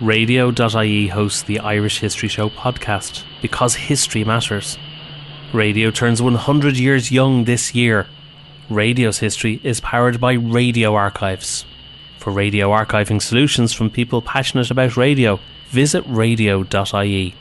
Radio.ie hosts the Irish History Show podcast because history matters. Radio turns 100 years young this year. Radio's history is powered by Radio Archives. For radio archiving solutions from people passionate about radio, visit radio.ie.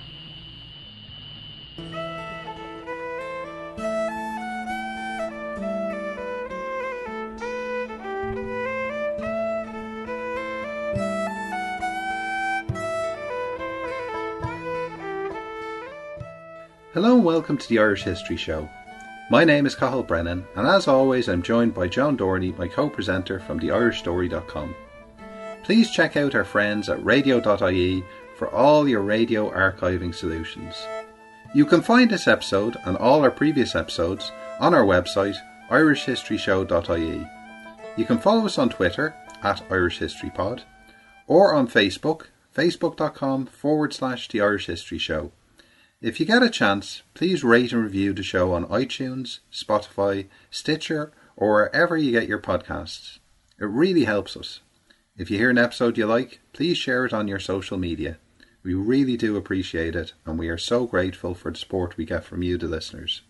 welcome to the Irish History Show. My name is Cathal Brennan, and as always, I'm joined by John Dorney, my co presenter from theirishstory.com. Please check out our friends at radio.ie for all your radio archiving solutions. You can find this episode and all our previous episodes on our website, irishhistoryshow.ie. You can follow us on Twitter at irishhistorypod or on Facebook, facebook.com forward slash the Irish History Show. If you get a chance, please rate and review the show on iTunes, Spotify, Stitcher, or wherever you get your podcasts. It really helps us. If you hear an episode you like, please share it on your social media. We really do appreciate it, and we are so grateful for the support we get from you, the listeners.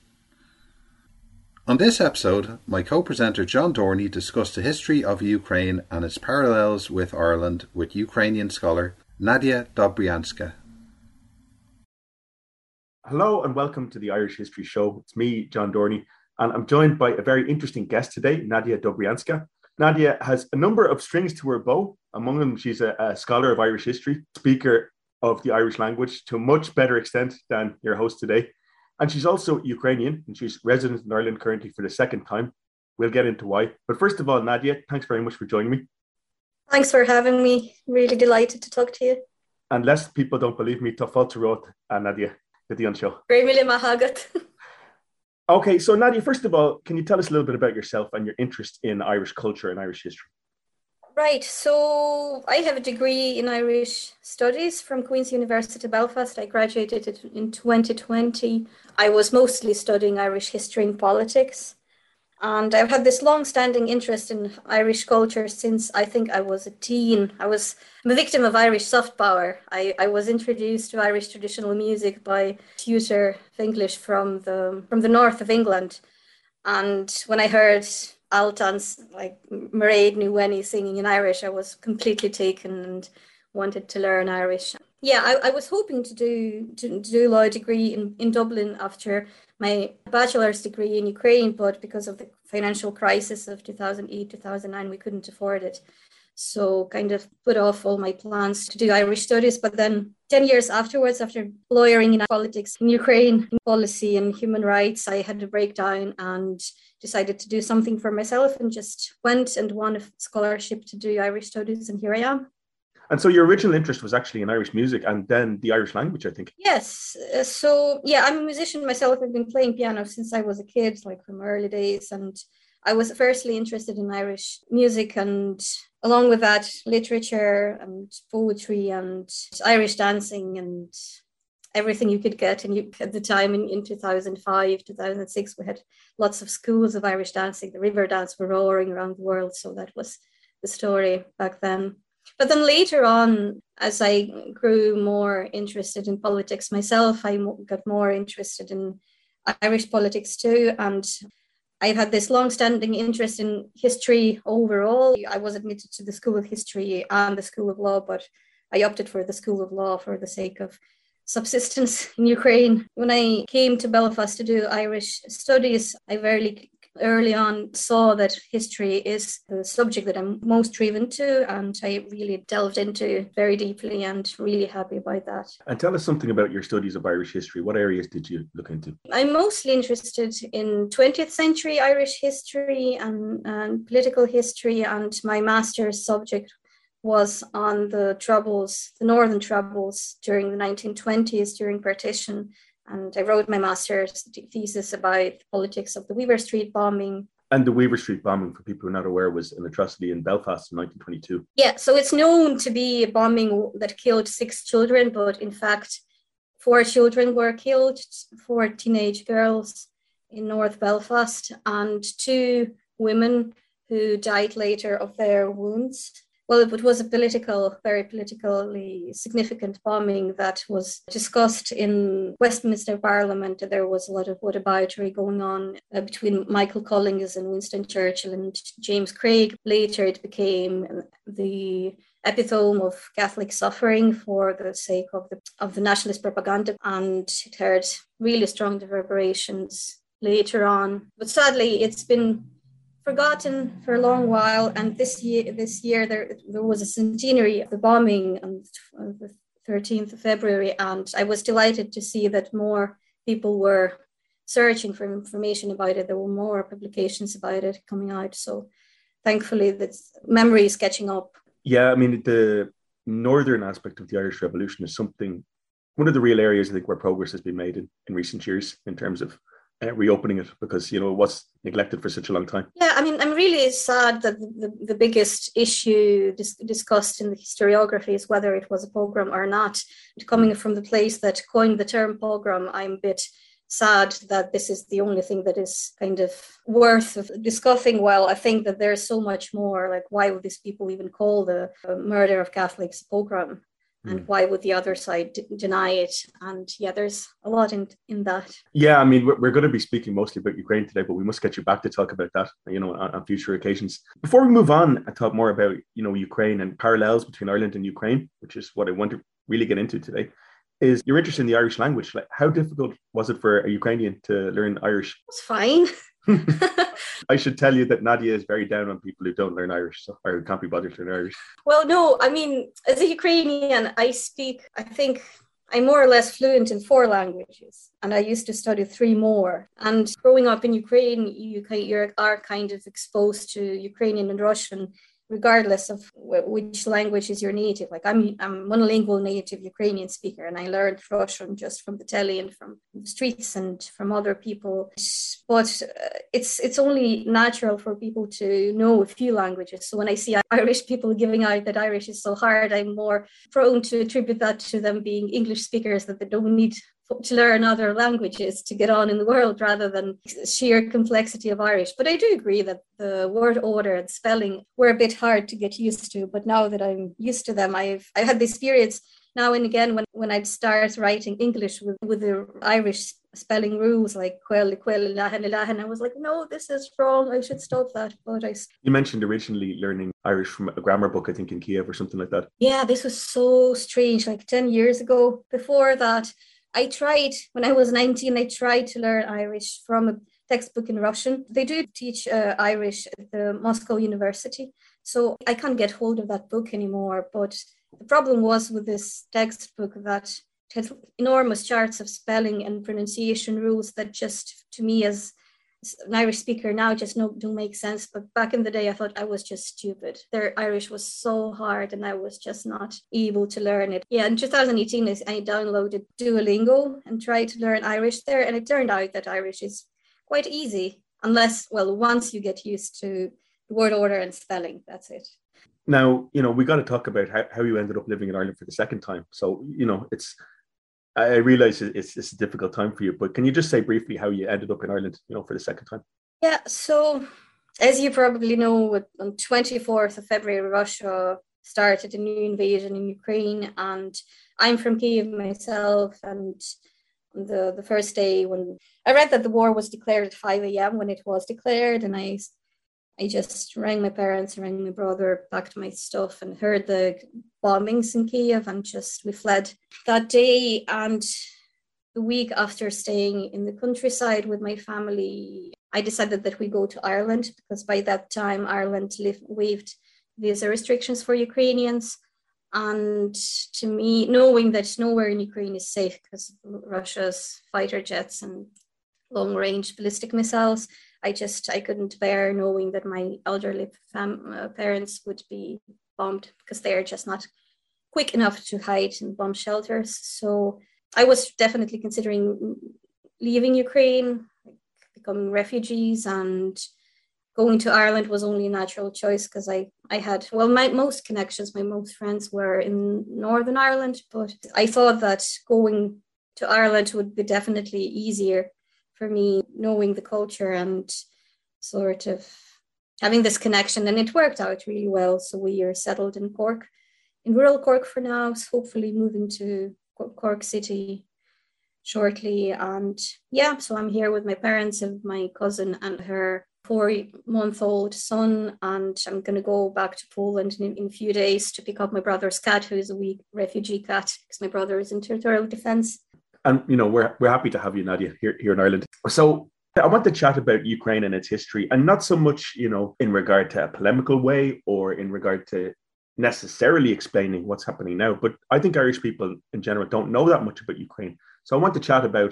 On this episode, my co presenter John Dorney discussed the history of Ukraine and its parallels with Ireland with Ukrainian scholar Nadia Dobrianska. Hello and welcome to the Irish History Show. It's me, John Dorney, and I'm joined by a very interesting guest today, Nadia Dobrianska. Nadia has a number of strings to her bow. Among them, she's a, a, scholar of Irish history, speaker of the Irish language to a much better extent than your host today. And she's also Ukrainian, and she's resident in Ireland currently for the second time. We'll get into why. But first of all, Nadia, thanks very much for joining me. Thanks for having me. Really delighted to talk to you. Unless people don't believe me, Tafal Tarot, uh, uh, Nadia the show. Mahagat. okay, so Nadia, first of all, can you tell us a little bit about yourself and your interest in Irish culture and Irish history? Right, so I have a degree in Irish studies from Queen's University Belfast. I graduated in 2020. I was mostly studying Irish history and politics. And I've had this long-standing interest in Irish culture since I think I was a teen. I was I'm a victim of Irish soft power. I, I was introduced to Irish traditional music by tutor of English from the from the north of England. And when I heard Altan's like Mairead Ní Mhaonaigh singing in Irish, I was completely taken and wanted to learn Irish. Yeah, I, I was hoping to do to, to do a law degree in, in Dublin after my bachelor's degree in Ukraine, but because of the financial crisis of 2008, 2009, we couldn't afford it. So kind of put off all my plans to do Irish studies. But then 10 years afterwards, after lawyering in politics in Ukraine, in policy and human rights, I had a breakdown and decided to do something for myself and just went and won a scholarship to do Irish studies. And here I am. And so your original interest was actually in Irish music and then the Irish language, I think. Yes. Uh, so, yeah, I'm a musician myself. I've been playing piano since I was a kid, like from early days. And I was firstly interested in Irish music and along with that, literature and poetry and Irish dancing and everything you could get. And you, at the time in, in 2005, 2006, we had lots of schools of Irish dancing. The Riverdance were roaring around the world. So that was the story back then. But then later on, as I grew more interested in politics myself, I got more interested in Irish politics too. And I've had this long-standing interest in history overall. I was admitted to the School of History and the School of Law, but I opted for the School of Law for the sake of subsistence in Ukraine. When I came to Belfast to do Irish studies, I very early on saw that history is the subject that I'm most driven to, and I really delved into very deeply and really happy about that. And tell us something about your studies of Irish history. What areas did you look into? I'm mostly interested in 20th century Irish history and, and political history, and my master's subject was on the troubles, the northern troubles during the 1920s during partition and I wrote my master's thesis about the politics of the Weaver Street bombing. And the Weaver Street bombing, for people who are not aware, was an atrocity in Belfast in 1922. Yeah, so it's known to be a bombing that killed six children, but in fact, four children were killed, four teenage girls in North Belfast, and two women who died later of their wounds. Well, it was a political, very politically significant bombing that was discussed in Westminster Parliament. There was a lot of whataboutery going on uh, between Michael Collins and Winston Churchill and James Craig. Later, it became the epitome of Catholic suffering for the sake of the of the nationalist propaganda, and it had really strong reverberations later on. But sadly, it's been forgotten for a long while. And this year, this year there there was a centenary of the bombing on the 13th of February, and I was delighted to see that more people were searching for information about it. There were more publications about it coming out. So thankfully, that memory is catching up. Yeah, I mean the northern aspect of the Irish Revolution is something. One of the real areas I think where progress has been made in, in recent years in terms of uh, reopening it because you know it was neglected for such a long time. Yeah, I mean, I'm really sad that the, the, the biggest issue dis- discussed in the historiography is whether it was a pogrom or not. And coming from the place that coined the term pogrom, I'm a bit sad that this is the only thing that is kind of worth of discussing well i think that there's so much more like why would these people even call the uh, murder of catholics pogrom and mm. why would the other side d- deny it? And yeah there's a lot in in that. Yeah i mean we're, we're, going to be speaking mostly about ukraine today but we must get you back to talk about that you know on, on, future occasions. Before we move on and talk more about you know ukraine and parallels between ireland and ukraine which is what i want to really get into today is you're interested in the irish language. Like how difficult was it for a ukrainian to learn irish? It's fine I should tell you that Nadia is very down on people who don't learn Irish so, or can't be bothered to learn Irish. Well, no, I mean, as a Ukrainian, I speak, I think I'm more or less fluent in four languages, and I used to study three more. And growing up in Ukraine, you, you are kind of exposed to Ukrainian and Russian regardless of which language is your native. Like I'm, I'm monolingual native Ukrainian speaker, and I learned Russian just from the telly and from the streets and from other people. But uh, it's it's only natural for people to know a few languages. So when I see Irish people giving out that Irish is so hard, I'm more prone to attribute that to them being English speakers that they don't need to learn other languages to get on in the world rather than sheer complexity of Irish. But I do agree that the word order and spelling were a bit hard to get used to. But now that I'm used to them, I've I've had this experience now and again when, when I'd start writing English with, with the Irish spelling rules like quell, quell, lahan, lahan. I was like, no, this is wrong. I should stop that. But I. You mentioned originally learning Irish from a grammar book, I think in Kiev or something like that. Yeah, this was so strange. Like 10 years ago. Before that, I tried when I was 19, I tried to learn Irish from a textbook in Russian. They do teach uh, Irish at the Moscow University. So I can't get hold of that book anymore. But the problem was with this textbook that had enormous charts of spelling and pronunciation rules that just to me as Irish speaker now just no, don't make sense. But back in the day, I thought I was just stupid. Their Irish was so hard and I was just not able to learn it. Yeah, in 2018, I downloaded Duolingo and tried to learn Irish there. And it turned out that Irish is quite easy, unless, well, once you get used to word order and spelling, that's it. Now, you know, we got to talk about how, how you ended up living in Ireland for the second time. So, you know, it's I realize it's, it's a difficult time for you, but can you just say briefly how you ended up in Ireland, you know, for the second time? Yeah. So, as you probably know, on 24th of February, Russia started a new invasion in Ukraine, and I'm from Kiev myself. And the the first day when I read that the war was declared at 5 a.m. when it was declared, and I I just rang my parents, rang my brother, packed my stuff, and heard the bombings in Kiev, and just we fled that day. And the week after staying in the countryside with my family, I decided that we go to Ireland because by that time Ireland waived visa restrictions for Ukrainians. And to me, knowing that nowhere in Ukraine is safe because Russia's fighter jets and long range ballistic missiles, I just I couldn't bear knowing that my elderly fam- uh, parents would be bombed because they are just not quick enough to hide in bomb shelters. So I was definitely considering leaving Ukraine, becoming refugees, and going to Ireland was only a natural choice because I I had well my most connections, my most friends were in Northern Ireland, but I thought that going to Ireland would be definitely easier for me knowing the culture and sort of having this connection, and it worked out really well. So we are settled in Cork, in rural Cork for now. So hopefully moving to Cork City shortly. And yeah, so I'm here with my parents and my cousin and her four month old son. And I'm going to go back to Poland in, in, a few days to pick up my brother's cat, who is a wee refugee cat, because my brother is in territorial defense. And, you know, we're, we're happy to have you, Nadia, here, here in Ireland. So I want to chat about Ukraine and its history, and not so much, you know, in regard to a polemical way or in regard to necessarily explaining what's happening now. But I think Irish people in general don't know that much about Ukraine. So I want to chat about,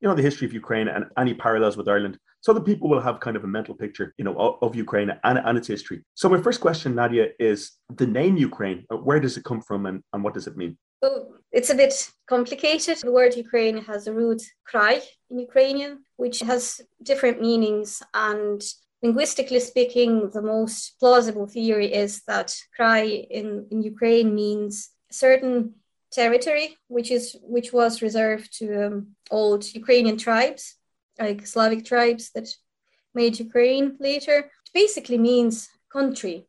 you know, the history of Ukraine and any parallels with Ireland, so that people will have kind of a mental picture, you know, of, of Ukraine and, and its history. So my first question, Nadia, is the name Ukraine. Where does it come from, and, and what does it mean? Well, it's a bit complicated. The word Ukraine has a root krai in Ukrainian, which has different meanings. And linguistically speaking, the most plausible theory is that krai in, in Ukraine means certain territory, which is which was reserved to um, old Ukrainian tribes, like Slavic tribes that made Ukraine later. It basically means country,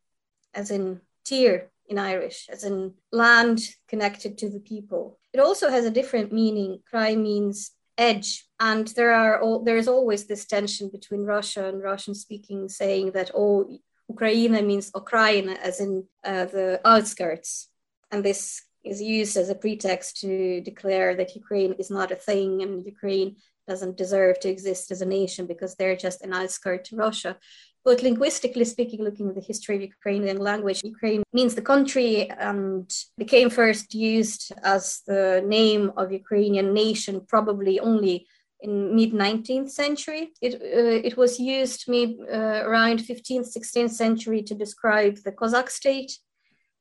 as in tier in Irish, as in land connected to the people. It also has a different meaning. Krai means edge, and there are there is always this tension between Russia and Russian speaking, saying that oh, Ukraine means Ukraine, as in uh, the outskirts, and this is used as a pretext to declare that Ukraine is not a thing and Ukraine doesn't deserve to exist as a nation because they're just an outskirt to Russia. But linguistically speaking, looking at the history of Ukrainian language, Ukraine means the country and became first used as the name of Ukrainian nation probably only in mid 19th century. It, uh, it was used maybe uh, around 15th, 16th century to describe the Cossack state.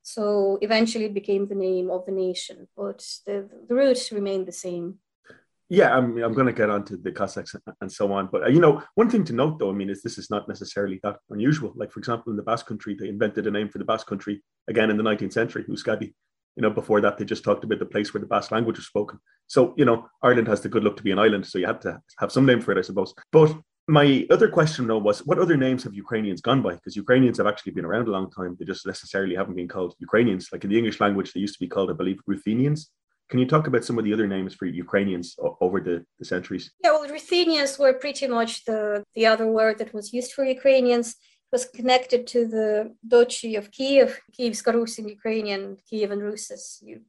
So eventually it became the name of the nation, but the, the roots remained the same yeah, I'm, I'm going to get onto the Cossacks and so on. But, uh, you know, one thing to note, though, I mean, is this is not necessarily that unusual. Like, for example, in the Basque country, they invented a name for the Basque country again in the 19th century, Euskadi. You know, before that, they just talked about the place where the Basque language was spoken. So, you know, Ireland has the good luck to be an island. So you had to have some name for it, I suppose. But my other question, though, was what other names have Ukrainians gone by? Because Ukrainians have actually been around a long time. They just necessarily haven't been called Ukrainians. Like in the English language, they used to be called, I believe, Ruthenians can you talk about some of the other names for Ukrainians over the, the centuries? Yeah, well, Ruthenians were pretty much the, the other word that was used for Ukrainians. It was connected to the Duchy of Kiev, Kievska Rus in Ukrainian, Kievan Rus, you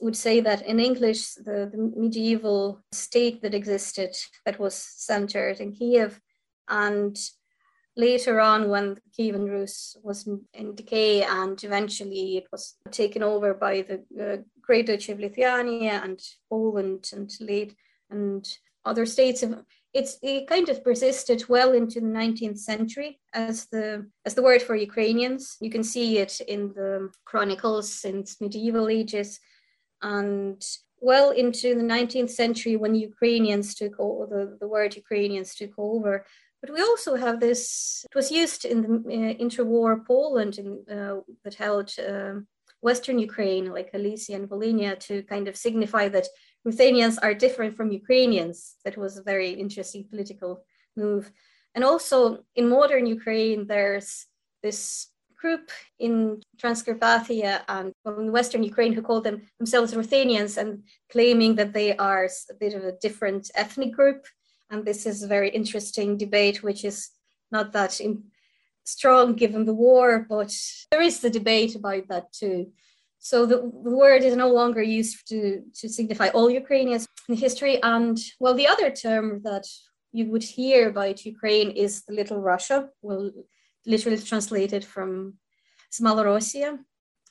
would say that in English, the, the medieval state that existed that was centered in Kiev. And later on, when Kievan Rus was in, in, decay and eventually it was taken over by the uh, Great Lithuania and Poland and late and other states. It's it kind of persisted well into the 19th century as the as the word for Ukrainians. You can see it in the chronicles since medieval ages, and well into the 19th century when Ukrainians took over the, the word Ukrainians took over. But we also have this, it was used in the uh, interwar Poland in, uh, that held uh, Western Ukraine, like Galicia and Volhynia, to kind of signify that Ruthenians are different from Ukrainians. That was a very interesting political move. And also in modern Ukraine, there's this group in Transcarpathia and in Western Ukraine who call them themselves Ruthenians and claiming that they are a bit of a different ethnic group. And this is a very interesting debate, which is not that strong given the war, but there is the debate about that too. So the, the word is no longer used to, to signify all Ukrainians in history. And well, the other term that you would hear about Ukraine is the Little Russia, well, literally translated from Smalorossia.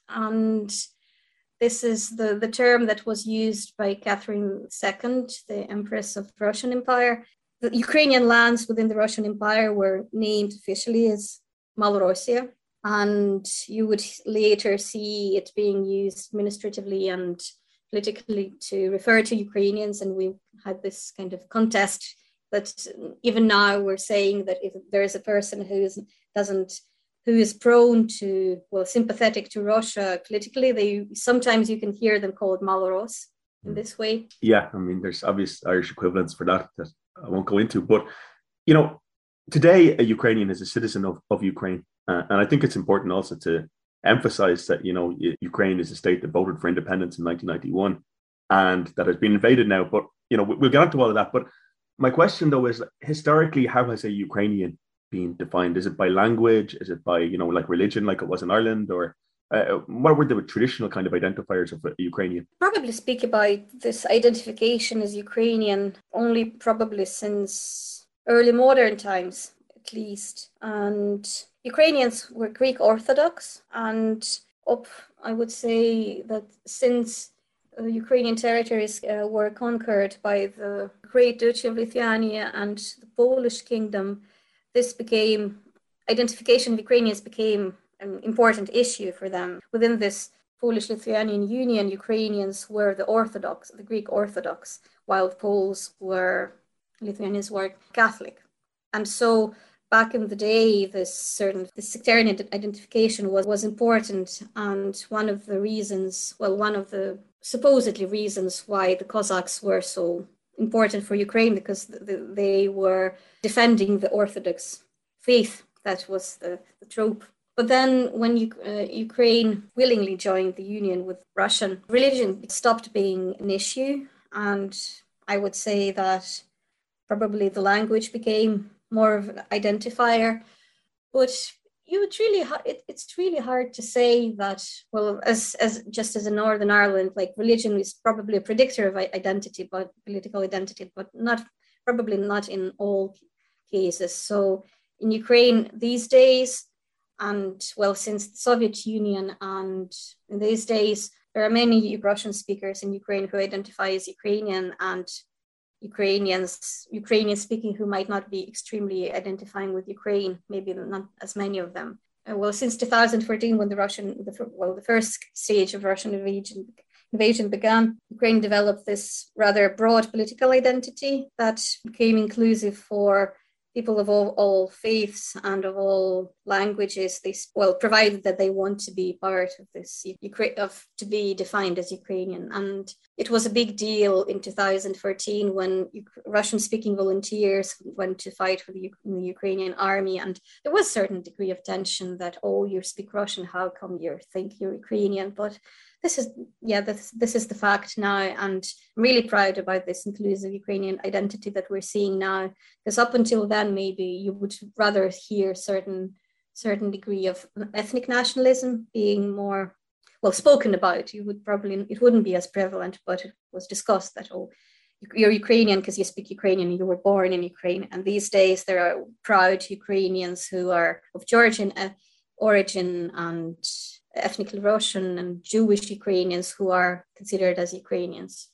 And this is the, the term that was used by Catherine II, the Empress of the Russian Empire. The Ukrainian lands within the Russian Empire were named officially as Malorossia. And you would later see it being used administratively and politically to refer to Ukrainians. And we had this kind of contest that even now we're saying that if there is a person who is, doesn't who is prone to well sympathetic to Russia politically, they sometimes you can hear them called Maloros in hmm. this way. Yeah, I mean there's obvious Irish equivalents for that that I won't go into, but you know today, a Ukrainian is a citizen of, of Ukraine. Uh, and I think it's important also to emphasize that, you know, Ukraine is a state that voted for independence in 1991 and that has been invaded now. But, you know, we'll get onto all of that. But my question, though, is historically, how has a Ukrainian been defined? Is it by language? Is it by, you know, like religion, like it was in Ireland? Or uh, what were the traditional kind of identifiers of a Ukrainian? Probably speak about this identification as Ukrainian only probably since early modern times, at least. And Ukrainians were Greek Orthodox, and up, I would say that since uh, Ukrainian territories uh, were conquered by the Great Duchy of Lithuania and the Polish Kingdom, this became identification of Ukrainians became an important issue for them. Within this Polish Lithuanian Union, Ukrainians were the Orthodox, the Greek Orthodox, while Poles were Lithuanians were Catholic. And so back in the day, this certain the sectarian identification was, was important. And one of the reasons, well, one of the supposedly reasons why the Cossacks were so important for Ukraine because the, they were defending the Orthodox faith. That was the, the trope. But then, when you, uh, Ukraine willingly joined the union with Russian, religion stopped being an issue. And I would say that probably the language became more of an identifier. But you would really it, it's really hard to say that well as as just as in northern ireland like religion is probably a predictor of identity but political identity but not probably not in all cases so in ukraine these days and well since the soviet union and in these days there are many russian speakers in ukraine who identify as ukrainian and Ukrainians, Ukrainian speaking who might not be extremely identifying with Ukraine, maybe not as many of them. Uh, well, since 2014, when the Russian, the, well, the first stage of Russian invasion, invasion began, Ukraine developed this rather broad political identity that became inclusive for people of all, all faiths and of all languages they well provided that they want to be part of this of to be defined as ukrainian. And it was a big deal in 2014 when russian speaking volunteers went to fight for the, the ukrainian army. And there was a certain degree of tension that oh you speak russian how come you think you're ukrainian? But this is yeah this, this is the fact now and i'm really proud about this inclusive ukrainian identity that we're seeing now because up until then maybe you would rather hear certain certain degree of ethnic nationalism being more well spoken about you would probably it wouldn't be as prevalent but it was discussed that oh you're Ukrainian because you speak Ukrainian, you were born in Ukraine. And these days, there are proud Ukrainians who are of Georgian uh, origin and ethnically Russian and Jewish Ukrainians who are considered as Ukrainians.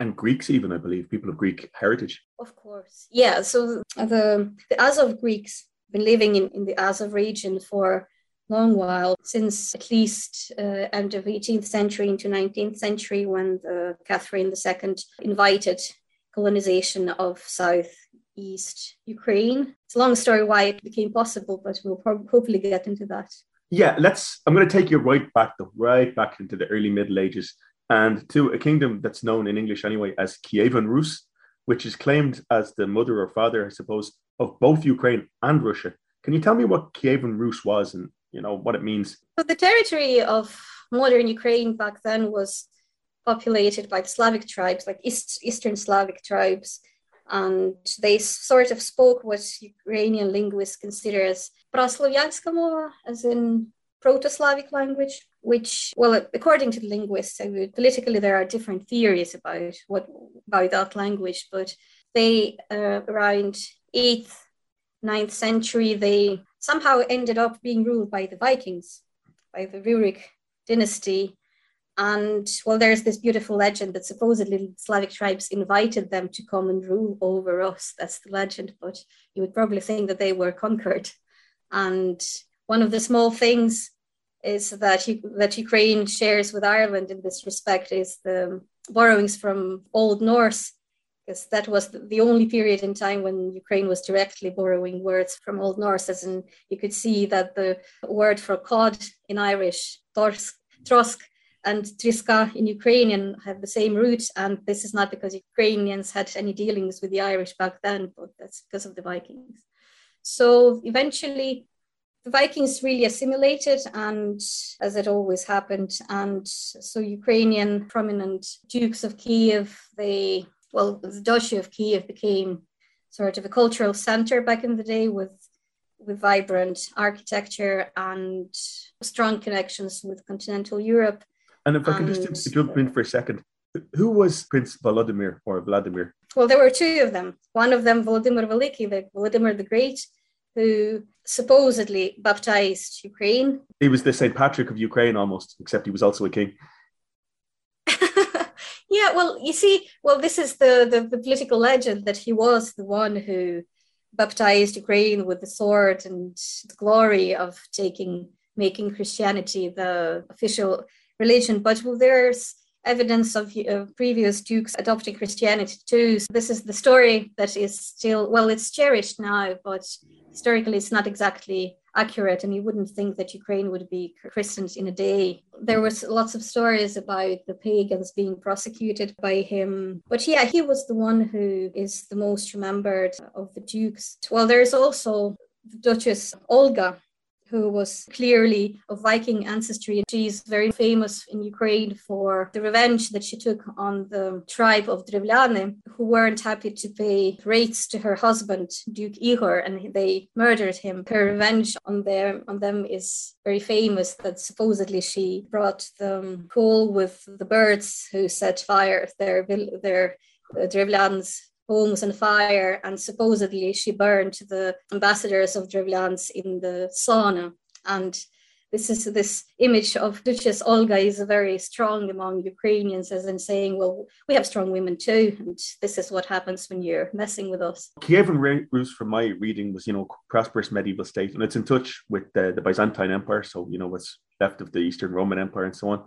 And Greeks, even, I believe, people of Greek heritage. Of course. Yeah. So the, the Azov Greeks been living in, in the Azov region for a long while, since at least uh, end of 18th century into 19th century, when the Catherine II invited colonization of southeast Ukraine. It's a long story why it became possible, but we'll probably hopefully get into that yeah, let's. I'm going to take you right back, though, right back into the early Middle Ages and to a kingdom that's known in English anyway as Kievan Rus, which is claimed as the mother or father, I suppose, of both Ukraine and Russia. Can you tell me what Kievan Rus was and you know what it means? So the territory of modern Ukraine back then was populated by the Slavic tribes, like East, Eastern Slavic tribes, and they sort of spoke what Ukrainian linguists consider as Praslavianska mova, as in Proto-Slavic language, which, well, according to the linguists, politically there are different theories about what about that language, but they uh, around eighth, 9th century, they somehow ended up being ruled by the Vikings, by the Rurik dynasty, and well, there's this beautiful legend that supposedly Slavic tribes invited them to come and rule over us. That's the legend, but you would probably think that they were conquered. And one of the small things is that that Ukraine shares with Ireland in this respect is the borrowings from Old Norse, because that was the only period in time when Ukraine was directly borrowing words from Old Norse. As you could see that the word for cod in Irish, torsk, trosk, and Triska in Ukrainian have the same root. And this is not because Ukrainians had any dealings with the Irish back then, but that's because of the Vikings. So eventually, the Vikings really assimilated, and as it always happened, and so Ukrainian prominent dukes of Kiev, they well, the Duchy of Kiev became sort of a cultural center back in the day with with vibrant architecture and strong connections with continental Europe. And if I can just jump in for a second, who was Prince Volodymyr or Vladimir? Well, there were two of them. One of them, Volodymyr Veliki, the Volodymyr the Great, who supposedly baptized Ukraine. He was the St. Patrick of Ukraine almost, except he was also a king. yeah, well, you see, well, this is the, the, the political legend that he was the one who baptized Ukraine with the sword and the glory of taking making Christianity the official religion. But there's evidence of uh, previous dukes adopting Christianity too. So this is the story that is still well, it's cherished now, but historically it's not exactly accurate and you wouldn't think that ukraine would be christened in a day there was lots of stories about the pagans being prosecuted by him but yeah he was the one who is the most remembered of the dukes well there's also the duchess olga who was clearly of Viking ancestry. She's very famous in Ukraine for the revenge that she took on the tribe of Drevlyane, who weren't happy to pay rates to her husband, Duke Ihor, and they murdered him. Her revenge on them, on them is very famous that supposedly she brought them coal with the birds who set fire their their uh, Drevlyan's homes on fire, and supposedly she burned the ambassadors of Drevlyans in the sauna. And this is this image of Duchess Olga is very strong among Ukrainians, as in saying, "Well, we have strong women too, and this is what happens when you're messing with us." Kievan Rus, from my reading, was you know prosperous medieval state, and it's in touch with the, the Byzantine Empire, so you know what's left of the Eastern Roman Empire and so on,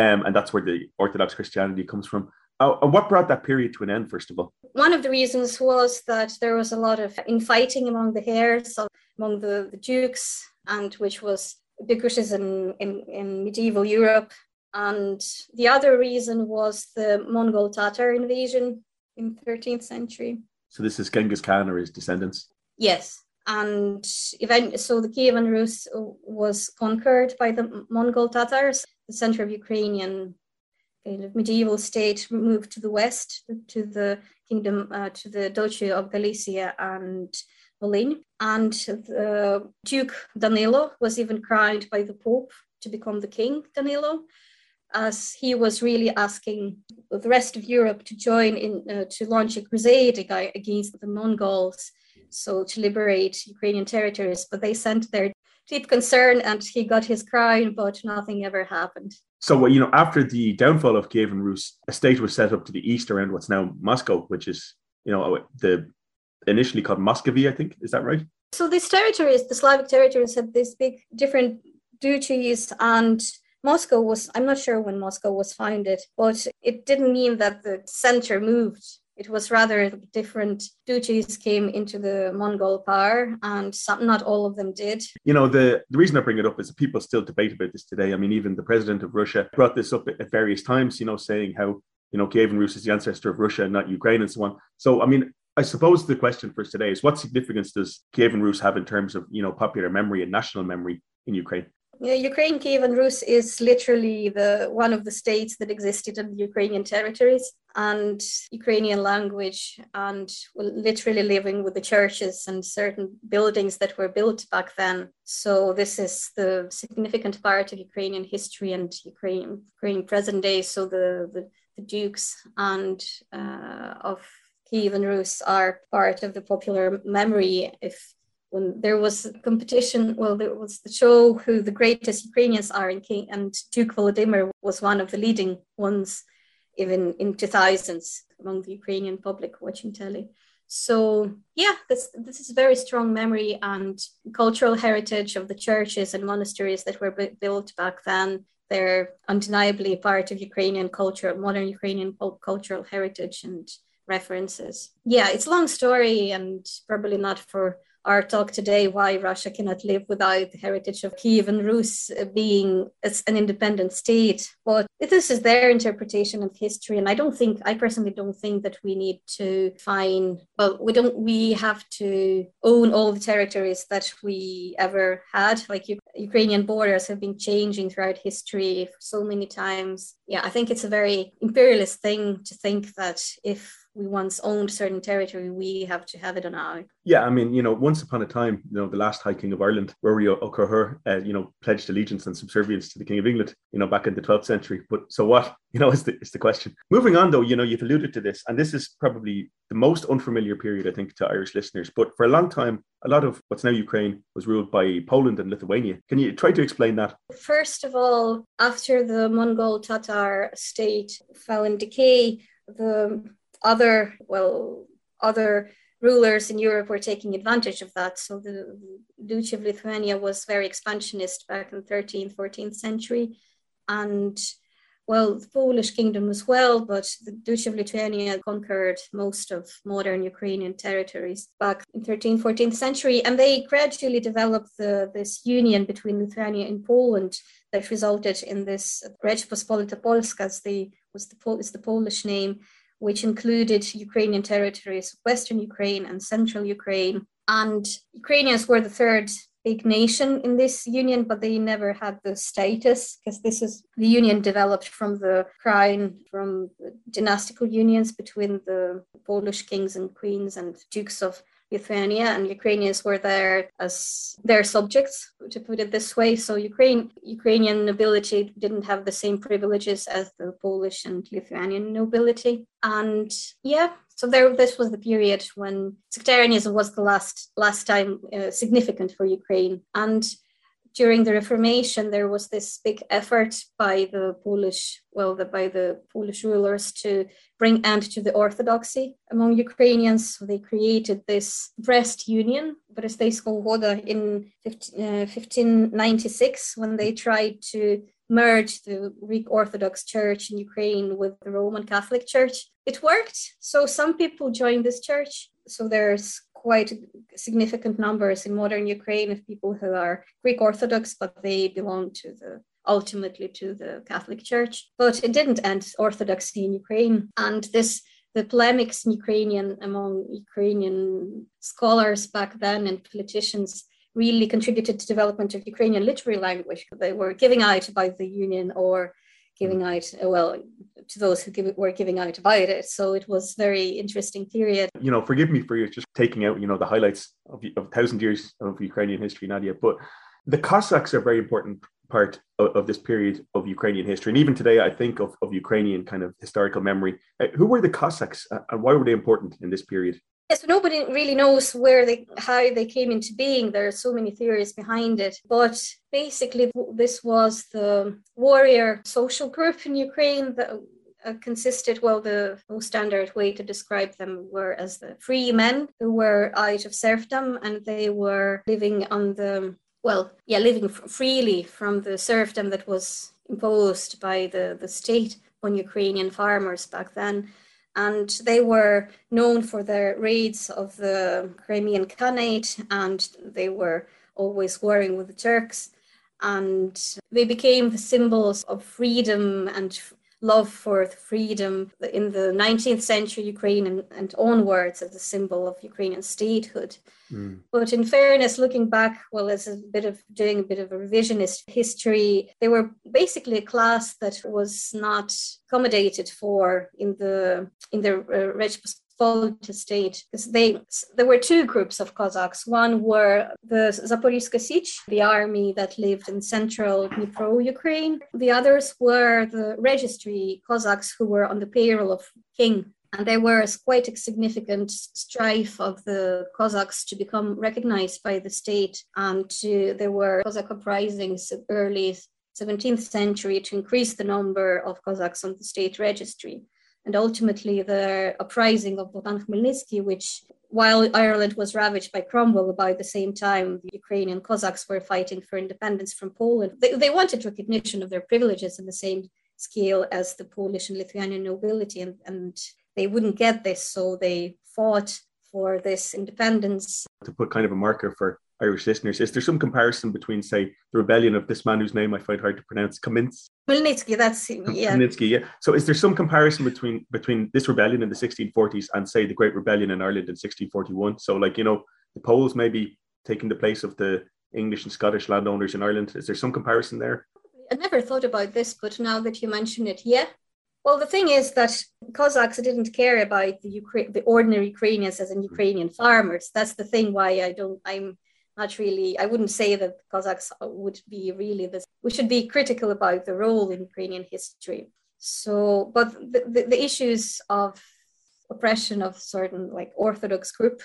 um, and that's where the Orthodox Christianity comes from. Uh, what brought that period to an end, first of all? One of the reasons was that there was a lot of infighting among the heirs, among the, the dukes, and which was ubiquitous in, in, in medieval Europe. And the other reason was the Mongol Tatar invasion in 13th century. So this is Genghis Khan or his descendants? Yes. And event, so the Kievan Rus was conquered by the Mongol Tatars, the center of Ukrainian kind of medieval state moved to the west to the kingdom uh, to the duchy of Galicia and Volhynia. And the Duke Danilo was even crowned by the Pope to become the King Danilo, as he was really asking the rest of Europe to join in uh, to launch a crusade against the Mongols, so to liberate Ukrainian territories. But they sent their deep concern, and he got his crown, but nothing ever happened. So, you know, after the downfall of Kievan Rus, a state was set up to the east around what's now Moscow, which is, you know, the initially called Muscovy, I think. Is that right? So these territories, the Slavic territories, had these big different duchies and Moscow was, I'm not sure when Moscow was founded, but it didn't mean that the center moved it was rather different duchies came into the Mongol power, and some, not all of them did. You know, the, the reason I bring it up is that people still debate about this today. I mean, even the president of Russia brought this up at, at various times, you know, saying how, you know, Kievan Rus is the ancestor of Russia and not Ukraine and so on. So, I mean, I suppose the question for us today is what significance does Kievan Rus have in terms of, you know, popular memory and national memory in Ukraine? Yeah, Ukraine, Kievan Rus is literally the one of the states that existed in the Ukrainian territories and Ukrainian language and literally living with the churches and certain buildings that were built back then. So this is the significant part of Ukrainian history and Ukraine, Ukraine present day. So the, the, the dukes and uh, of Kievan Rus are part of the popular memory. If when there was competition, well, there was the show who the greatest Ukrainians are in King, and Duke Volodymyr was one of the leading ones, even in 2000s among the Ukrainian public watching telly. So yeah, this this is very strong memory and cultural heritage of the churches and monasteries that were built back then. They're undeniably part of Ukrainian culture, modern Ukrainian cultural heritage and references. Yeah, it's a long story and probably not for our talk today why Russia cannot live without the heritage of Kievan Rus being an independent state. But this is their interpretation of history, and I don't think I personally don't think that we need to find. Well, we don't. We have to own all the territories that we ever had. Like Ukrainian borders have been changing throughout history so many times. Yeah, I think it's a very imperialist thing to think that if we once owned certain territory, we have to have it on our. Yeah, I mean, you know, once upon a time, you know, the last High King of Ireland, Rory O'Cahir, uh, you know, pledged allegiance and subservience to the King of England, you know, back in the 12th century. But so what? You know, is the, is the question. Moving on, though, you know, you've alluded to this, and this is probably the most unfamiliar period, I think, to Irish listeners. But for a long time, a lot of what's now Ukraine was ruled by Poland and Lithuania. Can you try to explain that? First of all, after the Mongol Tatar state fell in decay, the other, well, other rulers in Europe were taking advantage of that. So the Duchy of Lithuania was very expansionist back in the 13th, 14th century. And well, the Polish kingdom as well, but the Duchy of Lithuania conquered most of modern Ukrainian territories back in 13th, 14th century. And they gradually developed the, this union between Lithuania and Poland that resulted in this Rzeczpospolita Polska, as the, was the, is the Polish name, which included Ukrainian territories, Western Ukraine and Central Ukraine. And Ukrainians were the third big nation in this union, but they never had the status because this is the union developed from the crown, from dynastical unions between the Polish kings and queens and dukes of Lithuania and Ukrainians were there as their subjects, to put it this way. So Ukraine, Ukrainian nobility didn't have the same privileges as the Polish and Lithuanian nobility. And yeah, so there, this was the period when sectarianism was the last last time uh, significant for Ukraine. And during the Reformation, there was this big effort by the Polish, well, the, by the Polish rulers to bring end to the orthodoxy among Ukrainians. They created this Brest Union, Brestejską Ugodę, in 15, uh, 1596 when they tried to merge the Greek Orthodox Church in Ukraine with the Roman Catholic Church. It worked. So some people joined this church. So there's quite significant numbers in modern Ukraine of people who are Greek Orthodox, but they belong to the ultimately to the Catholic Church. But it didn't end orthodoxy in Ukraine, and this the polemics in Ukrainian among Ukrainian scholars back then and politicians really contributed to development of Ukrainian literary language. They were giving out by the union or giving mm. out well to those who give, were giving out about it. So it was very interesting period. You know forgive me for just taking out you know the highlights of, of thousand years of ukrainian history nadia but the cossacks are very important part of, of, this period of ukrainian history. And even today i think of, of ukrainian kind of historical memory. Uh, who were the cossacks uh, and why were they important in this period so nobody really knows where they how they came into being. There are so many theories behind it, but basically, this was the warrior social group in Ukraine that uh, consisted. Well, the most standard way to describe them were as the free men who were out of serfdom and they were living on the well, yeah, living freely from the serfdom that was imposed by the the state on Ukrainian farmers back then and they were known for their raids of the Crimean Khanate, and they were always warring with the Turks. And they became the symbols of freedom and love for freedom in the 19th century Ukraine and, and onwards as a symbol of Ukrainian statehood. Mm. But in fairness, looking back, well, as a bit of doing a bit of a revisionist history, they were basically a class that was not accommodated for in the in the uh, Rzeczpospolita state because they there were two groups of Cossacks. One were the Zaporizhska Sich, the army that lived in central Dnipro, Ukraine. The others were the registry Cossacks who were on the payroll of King and there was quite a significant strife of the Cossacks to become recognized by the state. And to, there were Cossack uprisings early 17th century to increase the number of Cossacks on the state registry. And ultimately, the uprising of Bohdan Khmelnytsky, which while Ireland was ravaged by Cromwell about the same time, the Ukrainian Cossacks were fighting for independence from Poland. They, they wanted recognition of their privileges in the same scale as the Polish and Lithuanian nobility, and, and they wouldn't get this, so they fought for this independence. To put kind of a marker for Irish listeners, is there some comparison between, say, the rebellion of this man whose name I find hard to pronounce, Kaminsky? Khmelnytsky, that's yeah. Khmelnytsky, yeah. So, is there some comparison between between this rebellion in the 1640s and, say, the Great Rebellion in Ireland in 1641? So, like you know, the Poles maybe taking the place of the English and Scottish landowners in Ireland. Is there some comparison there? I never thought about this, but now that you mention it, yeah. Well, the thing is that Cossacks didn't care about the Ukra- the ordinary Ukrainians as in Ukrainian farmers. That's the thing why I don't. I'm not really. I wouldn't say that Cossacks would be really this. We should be critical about the role in Ukrainian history. So, but the, the, the issues of oppression of certain like Orthodox group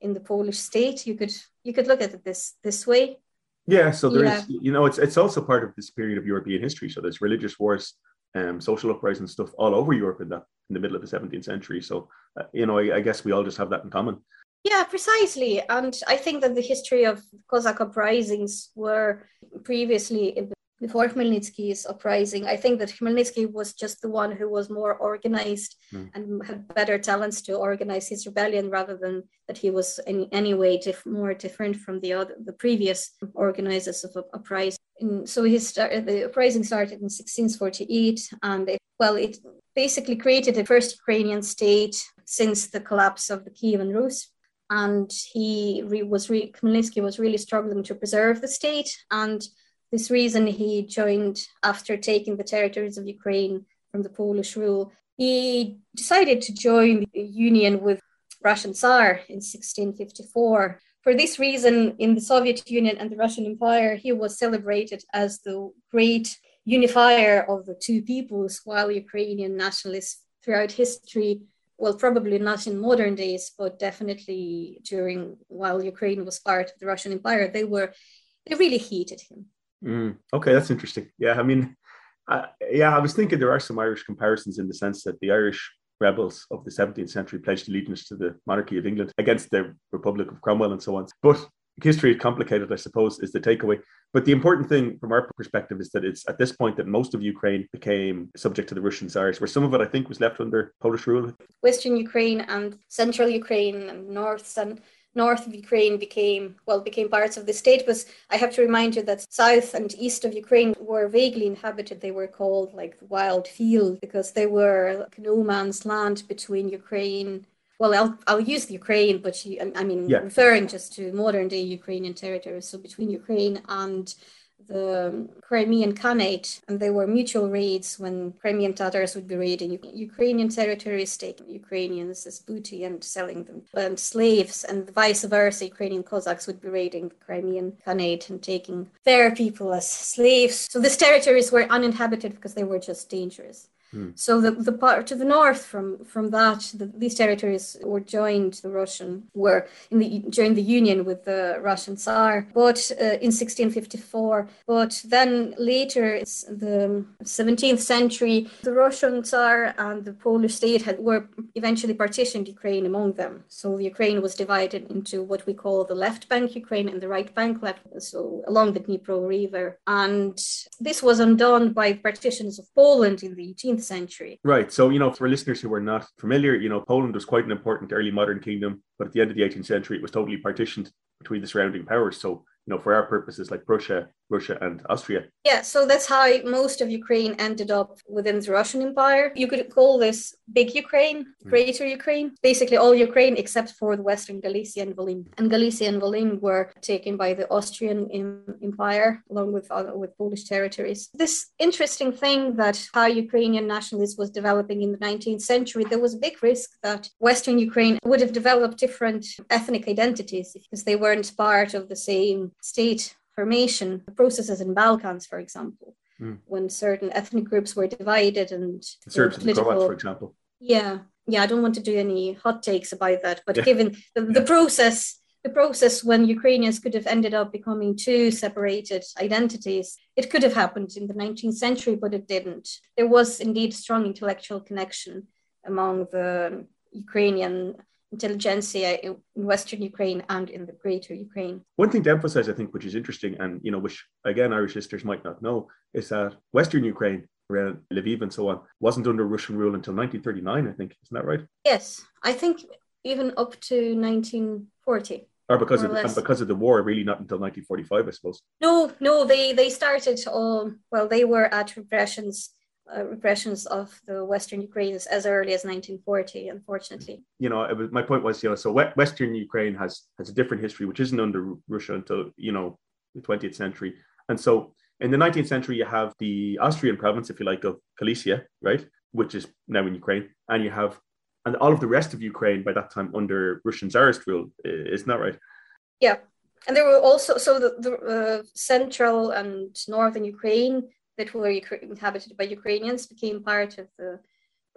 in the Polish state, you could you could look at it this this way. Yeah, so there yeah. is, you know, it's it's also part of this period of European history. So there's religious wars, um, social uprising stuff all over Europe in that in the middle of the 17th century. So, uh, you know, I, I, guess we all just have that in common. Yeah, precisely. And I think that the history of Cossack uprisings were previously before Khmelnytsky's uprising, I think that Khmelnytsky was just the one who was more organized mm. and had better talents to organize his rebellion rather than that he was in any way diff- more different from the other the previous organizers of uprising. And so his start, the uprising started in 1648, and it, well, it basically created the first Ukrainian state since the collapse of the Kievan Rus and he re- was re- was really struggling to preserve the state and this reason, he joined after taking the territories of Ukraine from the Polish rule. He decided to join the union with Russian Tsar in 1654. For this reason, in the Soviet Union and the Russian Empire, he was celebrated as the great unifier of the two peoples, while Ukrainian nationalists throughout history, well, probably not in modern days, but definitely during while Ukraine was part of the Russian Empire, they were they really hated him. Mm, okay, that's interesting. Yeah, I mean, yeah, I was thinking there are some Irish comparisons in the sense that the Irish rebels of the 17th century pledged allegiance to the monarchy of England against the Republic of Cromwell and so on. But history is complicated, I suppose, is the takeaway. But the important thing from our perspective is that it's at this point that most of Ukraine became subject to the Russian Tsars, where some of it, I think, was left under Polish rule. Western Ukraine and Central Ukraine and North and north of Ukraine became well became parts of the state was I have to remind you that south and east of Ukraine were vaguely inhabited. They were called like wild field because they were like no man's land between Ukraine. Well, I'll, I'll use the Ukraine, but I mean yeah. referring just to modern day Ukrainian territories. So between Ukraine and the Crimean Khanate, and there were mutual raids when Crimean Tatars would be raiding Ukrainian territories, taking Ukrainians as booty and selling them and slaves, and vice versa. Ukrainian Cossacks would be raiding the Crimean Khanate and taking their people as slaves. So these territories were uninhabited because they were just dangerous. Hmm. So the, the part to the north from from that, the, these territories were joined the Russian were in the during the union with the Russian Tsar, but uh, in 1654. But then later, it's the 17th century, the Russian Tsar and the Polish state had were eventually partitioned Ukraine among them. So the Ukraine was divided into what we call the left bank Ukraine and the right bank left, so along the Dnipro River, and this was undone by partitions of Poland in the 18th 18th century. Right. So, you know, for listeners who are not familiar, you know, Poland was quite an important early modern kingdom, but at the end of the 18th century, it was totally partitioned between the surrounding powers. So, you know, for our purposes, like Prussia, Russia, and Austria. Yeah, so that's how most of Ukraine ended up within the Russian Empire. You could call this big Ukraine, hmm. greater mm. Ukraine, basically all Ukraine except for the Western Galicia and Volyn. And Galicia and Volyn were taken by the Austrian Empire along with other, with Polish territories. This interesting thing that how Ukrainian nationalism was developing in the 19th century, there was a big risk that Western Ukraine would have developed different ethnic identities because they weren't part of the same state formation the processes in Balkans, for example, mm. when certain ethnic groups were divided and Serbs political, and Croats, for example. Yeah, yeah. I don't want to do any hot takes about that, but yeah. given the, the process the process when Ukrainians could have ended up becoming two separated identities. It could have happened in the 19th century, but it didn't. There was indeed strong intellectual connection among the Ukrainian intelligentsia in Western Ukraine and in the greater Ukraine. One thing to emphasize, I think, which is interesting and, you know, which again, Irish listeners might not know, is that Western Ukraine, around Lviv and so on, wasn't under Russian rule until 1939, I think. Isn't that right? Yes. I think even up to 1940 or because of and because of the war, really not until 1945, I suppose. No, no, they they started. Um, well, they were at repressions. Uh, repressions of the Western Ukrainians as early as 1940, unfortunately. You know, was, my point was, you know, so Western Ukraine has has a different history, which isn't under Russia until you know the 20th century, and so in the 19th century you have the Austrian province, if you like, of Galicia, right, which is now in Ukraine, and you have and all of the rest of Ukraine by that time under Russian Tsarist rule. Isn't that right? Yeah, and there were also so the, the uh, central and northern Ukraine that were inhabited by Ukrainians became part of the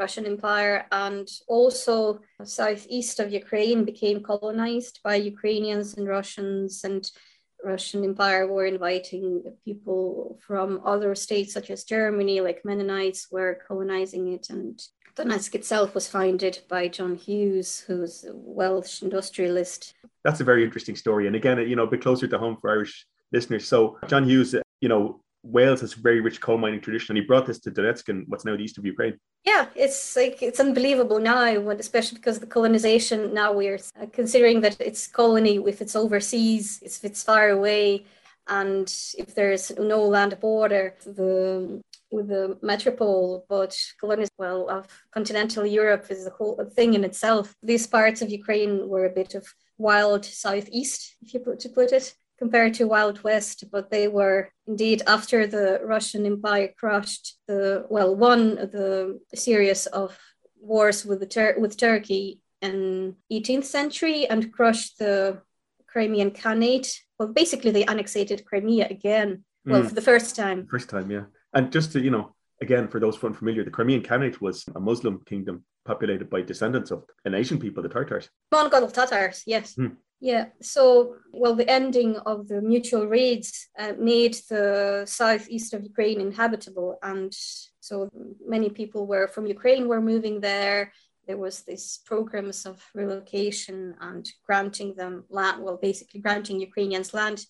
Russian Empire, and also southeast of Ukraine became colonized by Ukrainians and Russians and. Russian Empire were inviting people from other states such as Germany, like Mennonites, were colonizing it, and Donetsk itself was founded by John Hughes, who's a Welsh industrialist. That's a very interesting story. And again, you know, a bit closer to home for Irish listeners. So John Hughes, you know, Wales has a very rich coal mining tradition, and he brought this to Donetsk and what's now the east of Ukraine. Yeah, it's like it's unbelievable now, especially because the colonization. Now we're uh, considering that it's colony if it's overseas, if it's far away, and if there's no land border, the with the metropole, but colonies well of continental Europe is a whole thing in itself. These parts of Ukraine were a bit of wild southeast, if you put to put it, compared to wild west. But they were indeed after the Russian Empire crushed the well, won the series of wars with the Tur- with Turkey in 18th century and crushed the Crimean Khanate. Well, basically they annexated Crimea again. Well, mm. for the first time. First time, yeah. And just to, you know, again, for those unfamiliar, the Crimean Khanate was a Muslim kingdom populated by descendants of an Asian people, the Tartars. Mongol Tatars, yes. Hmm. Yeah, so, well, the ending of the mutual raids uh, made the southeast of Ukraine inhabitable. And so many people were from Ukraine were moving there. There was this programs of relocation and granting them land, well, basically granting Ukrainians land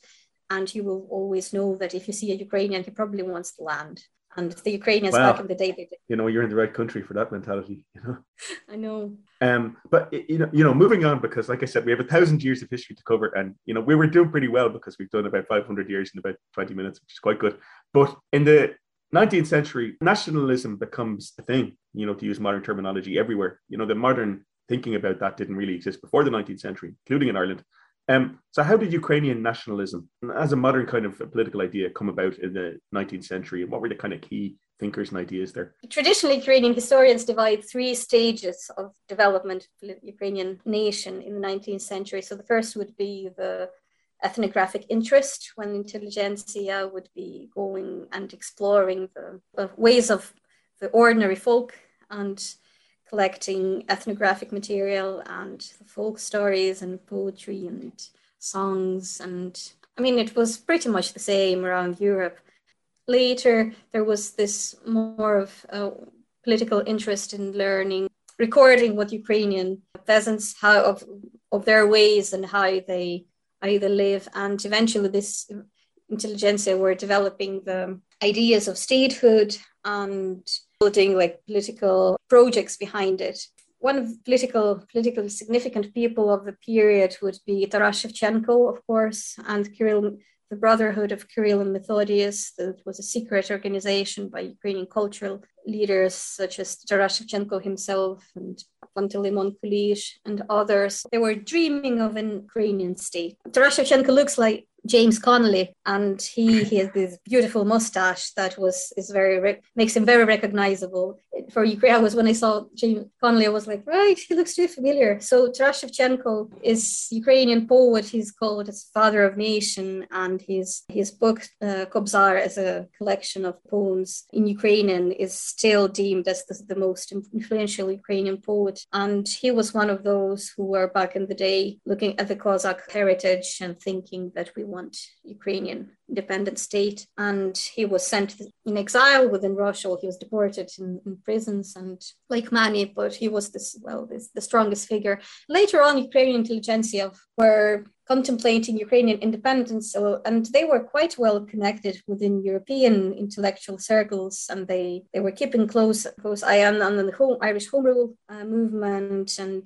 and you will always know that if you see a Ukrainian, he probably wants the land. And the Ukrainians back in the day, they did. You know, you're in the right country for that mentality. You know. I know. Um, but you know, you know, moving on because, like I said, we have a thousand years of history to cover, and you know, we were doing pretty well because we've done about 500 years in about 20 minutes, which is quite good. But in the 19th century, nationalism becomes a thing. You know, to use modern terminology, everywhere. You know, the modern thinking about that didn't really exist before the 19th century, including in Ireland. Um, so, how did Ukrainian nationalism, as a modern kind of political idea, come about in the 19th century, and what were the kind of key thinkers and ideas there? Traditionally, Ukrainian historians divide three stages of development of the Ukrainian nation in the 19th century. So, the first would be the ethnographic interest, when intelligentsia would be going and exploring the, the ways of the ordinary folk and collecting ethnographic material and folk stories and poetry and songs. And I mean, it was pretty much the same around Europe. Later, there was this more of a political interest in learning, recording what Ukrainian peasants how of, of their ways and how they they live. And eventually, this intelligentsia were developing the ideas of statehood and building like political projects behind it. One of political political significant people of the period would be Taras Shevchenko, of course, and Kirill, the Brotherhood of Kirill and Methodius. That was a secret organization by Ukrainian cultural leaders such as Taras Shevchenko himself and Panteleimon Kulish and others. They were dreaming of an Ukrainian state. Taras Shevchenko looks like James Connolly, and he he has this beautiful mustache that was is very makes him very recognizable. For Ukraine, was when I saw James Connolly, I was like, right, he looks too familiar. So Taras Shevchenko is Ukrainian poet. He's called as father of nation, and his his book uh, Kobzar is a collection of poems in Ukrainian is still deemed as the, the most influential Ukrainian poet. And he was one of those who were back in the day looking at the Cossack heritage and thinking that we want Ukrainian independent state. And he was sent in exile within Russia. Or he was deported in, in prisons and like many, but he was this, well, this, the strongest figure. Later on, Ukrainian intelligentsia were contemplating Ukrainian independence, so, and they were quite well connected within European intellectual circles, and they, they were keeping close close eye on, on the home, Irish Home Rule uh, movement and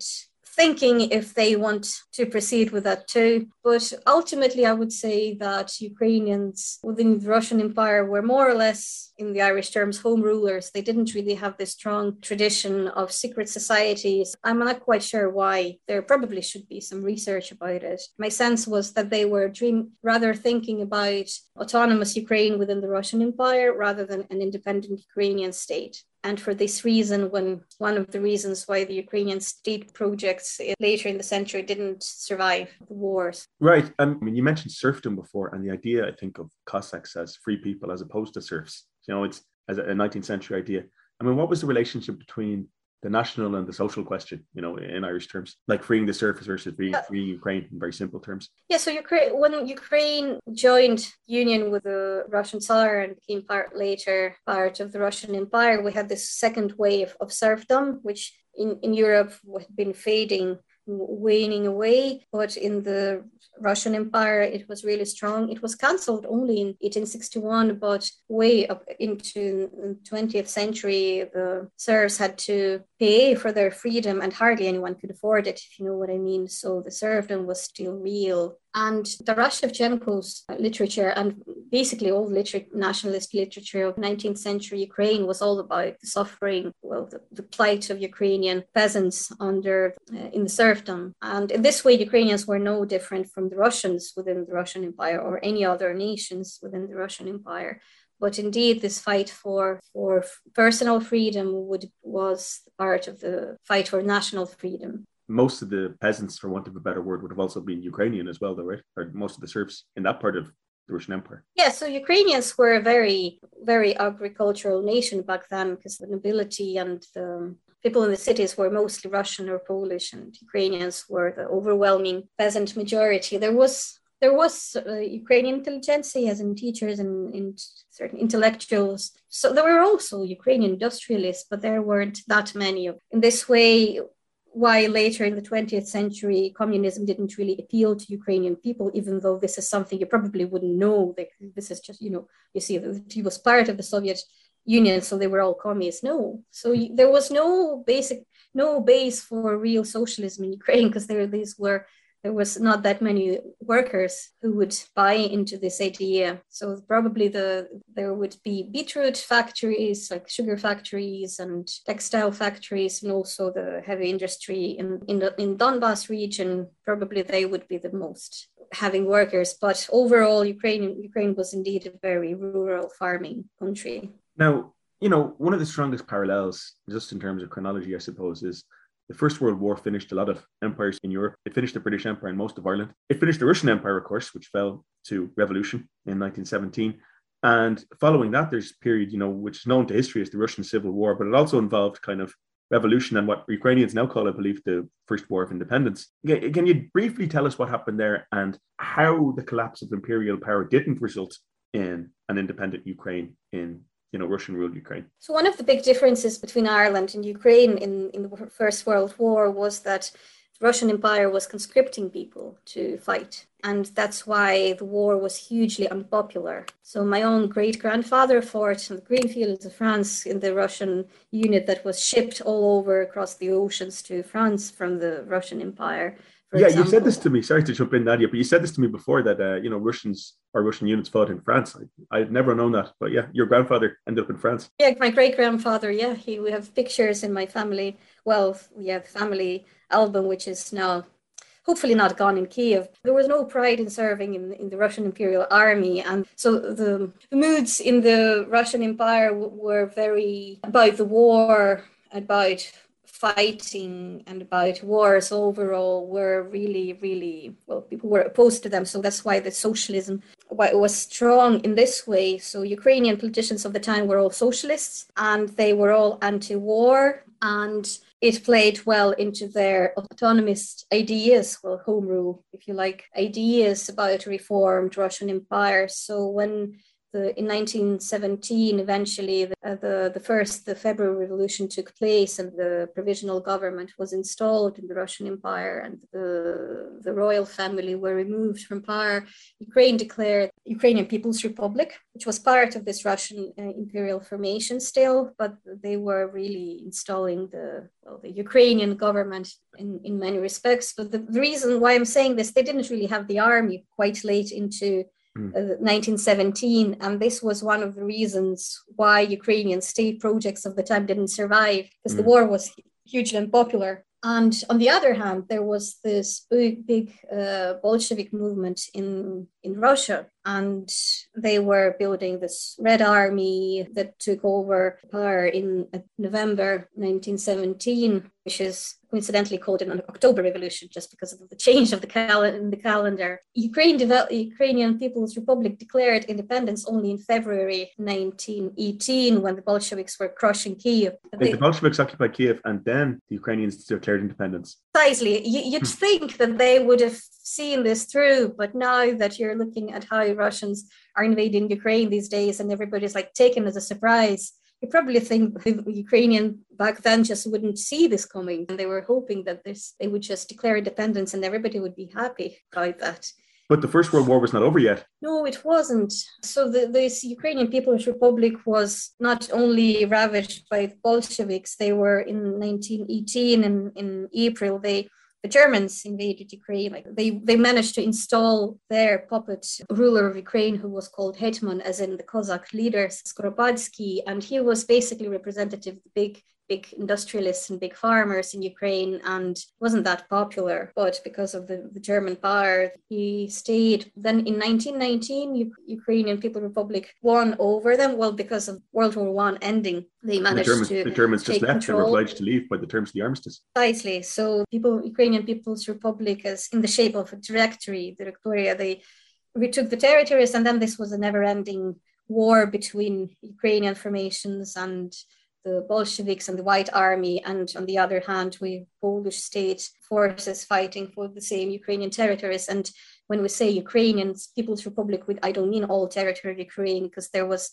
thinking if they want to proceed with that too. But ultimately, I would say that Ukrainians within the Russian Empire were more or less, in the Irish terms, home rulers. They didn't really have this strong tradition of secret societies. I'm not quite sure why. There probably should be some research about it. My sense was that they were dream rather thinking about autonomous Ukraine within the Russian Empire rather than an independent Ukrainian state. And for this reason, when one of the reasons why the Ukrainian state projects later in the century didn't survive the wars. Right. Um, I mean, you mentioned serfdom before, and the idea, I think, of Cossacks as free people as opposed to serfs. You know, it's as a 19th century idea. I mean, what was the relationship between the national and the social question, you know, in Irish terms, like freeing the surface versus freeing, freeing Ukraine in very simple terms. Yeah, so Ukraine, when Ukraine joined union with the Russian Tsar and became part later part of the Russian Empire, we had this second wave of serfdom, which in, in Europe had been fading waning away, but in the Russian Empire, it was really strong. It was cancelled only in 1861, but way up into the 20th century, the serfs had to pay for their freedom, and hardly anyone could afford it, if you know what I mean. So the serfdom was still real. And the rush of Shevchenko's literature and basically all liter- nationalist literature of 19th century Ukraine was all about the suffering, well, the, the plight of Ukrainian peasants under uh, in the serfdom. And in this way, Ukrainians were no different from the Russians within the Russian Empire or any other nations within the Russian Empire. But indeed, this fight for, for personal freedom would, was part of the fight for national freedom most of the peasants, for want of a better word, would have also been Ukrainian as well, though, right? Or most of the serfs in that part of the Russian Empire. Yeah, so Ukrainians were a very, very agricultural nation back then because the nobility and the people in the cities were mostly Russian or Polish, and Ukrainians were the overwhelming peasant majority. There was there was uh, Ukrainian intelligentsia, as in teachers and, and certain intellectuals. So there were also Ukrainian industrialists, but there weren't that many. In this way, why later in the 20th century communism didn't really appeal to Ukrainian people, even though this is something you probably wouldn't know. This is just, you know, you see, he was part of the Soviet Union, so they were all communists. No, so there was no basic, no base for real socialism in Ukraine because there these were there was not that many workers who would buy into this idea. So probably the there would be beetroot factories, like sugar factories and textile factories, and also the heavy industry in in the in Donbass region. Probably they would be the most having workers. But overall, Ukraine Ukraine was indeed a very rural farming country. Now, you know, one of the strongest parallels, just in terms of chronology, I suppose, is the First World War finished a lot of empires in Europe. It finished the British Empire and most of Ireland. It finished the Russian Empire, of course, which fell to revolution in 1917. And following that, there's a period, you know, which is known to history as the Russian Civil War, but it also involved kind of revolution and what Ukrainians now call, I believe, the First War of Independence. Can you briefly tell us what happened there and how the collapse of imperial power didn't result in an independent Ukraine in you know Russian ruled Ukraine. So one of the big differences between Ireland and Ukraine in, in the First World War was that the Russian Empire was conscripting people to fight. And that's why the war was hugely unpopular. So my own great grandfather fought in the green fields of France in the Russian unit that was shipped all over across the oceans to France from the Russian Empire yeah, example. you said this to me. Sorry to jump in, Nadia, but you said this to me before that uh, you know Russians or Russian units fought in France. I, I'd never known that, but yeah, your grandfather ended up in France. Yeah, my great grandfather. Yeah, he we have pictures in my family. Well, we have family album, which is now hopefully not gone in Kiev. There was no pride in serving in, in the Russian Imperial Army. And so the, the moods in the Russian Empire w- were very about the war, about fighting and about wars overall were really, really well, people were opposed to them. So that's why the socialism why it was strong in this way. So Ukrainian politicians of the time were all socialists and they were all anti-war and it played well into their autonomist ideas, well, home rule, if you like, ideas about reformed Russian empire. So when the, in 1917, eventually, the, uh, the, the first, the February Revolution took place and the provisional government was installed in the Russian Empire and the, the royal family were removed from power, Ukraine declared Ukrainian People's Republic, which was part of this Russian uh, imperial formation still, but they were really installing the, well, the Ukrainian government in, in many respects. But the, the reason why I'm saying this, they didn't really have the army quite late into 1917, uh, and this was one of the reasons why Ukrainian state projects of the time didn't survive because mm. the war was hugely unpopular. And on the other hand, there was this big, big uh, Bolshevik movement in in Russia, and they were building this Red Army that took over power in uh, November 1917, which is coincidentally called an October Revolution just because of the change of the, cal- in the calendar. Ukraine devel- Ukrainian People's Republic declared independence only in February 1918 when the Bolsheviks were crushing Kiev. They, the Bolsheviks occupied Kiev and then the Ukrainians declared independence. Precisely. You, would think that they would have seen this through, but now that you're looking at how Russians are invading Ukraine these days and everybody's like taken as a surprise, you probably think the Ukrainian back then just wouldn't see this coming. And they were hoping that this they would just declare independence and everybody would be happy about that. But the First World War was not over yet. No, it wasn't. So the, this Ukrainian People's Republic was not only ravaged by the Bolsheviks, they were in 1918 and in April, they the Germans invaded Ukraine, like they, they managed to install their puppet ruler of Ukraine, who was called Hetman, as in the Cossack leader Skoropadsky, and he was basically representative of the big big industrialists and big farmers in Ukraine and wasn't that popular. But because of the, the German power, he stayed. Then in 1919, U- Ukrainian People Republic won over them. Well, because of World War One ending, they managed the Germans, to. The Germans just left. Control. They were obliged to leave by the terms of the armistice. Precisely. So, people, Ukrainian People's Republic, as in the shape of a directory, Directoria, they retook the territories, and then this was a never-ending war between Ukrainian formations and the Bolsheviks and the White Army, and on the other hand, we Polish state forces fighting for the same Ukrainian territories. And when we say Ukrainian People's Republic, I don't mean all territory of Ukraine, because there was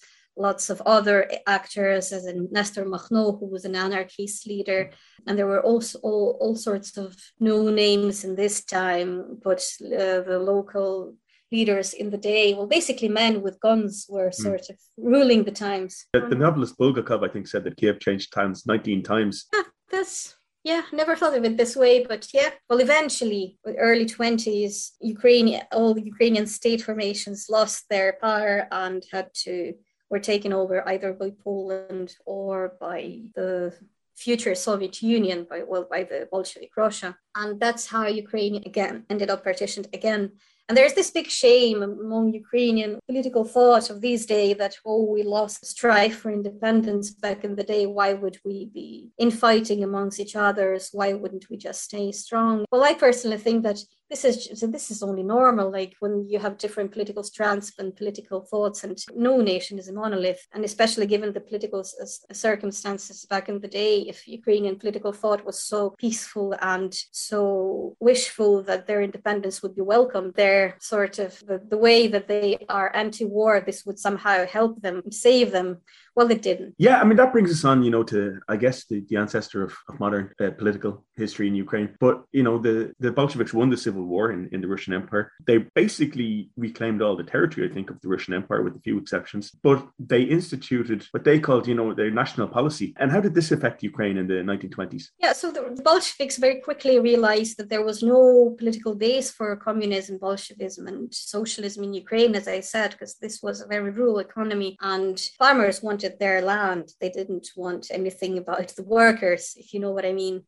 lots of other actors, as in Nestor Makhno, who was an anarchist leader, and there were also all, all sorts of no names in this time, but uh, the local leaders in the day, well, basically men with guns were hmm. sort mm. of ruling the times. The, the, novelist Bulgakov, I think, said that Kiev changed hands 19 times. Yeah, that's yeah, never thought of it this way, but yeah. Well, eventually, the early 20s, Ukraine, all the Ukrainian state formations lost their power and had to were taken over either by Poland or by the future Soviet Union, by well, by the Bolshevik Russia, and that's how Ukraine again ended up partitioned again and there's this big shame among Ukrainian political thought of these days that, oh, we lost strife for independence back in the day. Why would we be infighting amongst each others? Why wouldn't we just stay strong? Well, I personally think that this is this is only normal like when you have different political strands and political thoughts and no nation is a monolith and especially given the political circumstances back in the day if ukrainian political thought was so peaceful and so wishful that their independence would be welcomed their sort of the, the way that they are anti-war this would somehow help them save them well, it didn't. Yeah, I mean, that brings us on, you know, to, I guess, the, the ancestor of, of modern uh, political history in Ukraine. But, you know, the, the Bolsheviks won the civil war in, in the Russian Empire. They basically reclaimed all the territory, I think, of the Russian Empire with a few exceptions. But they instituted what they called, you know, their national policy. And how did this affect Ukraine in the 1920s? Yeah, so the Bolsheviks very quickly realized that there was no political base for communism, Bolshevism, and socialism in Ukraine, as I said, because this was a very rural economy and farmers wanted wanted their land. They didn't want anything about the workers, if you know what I mean.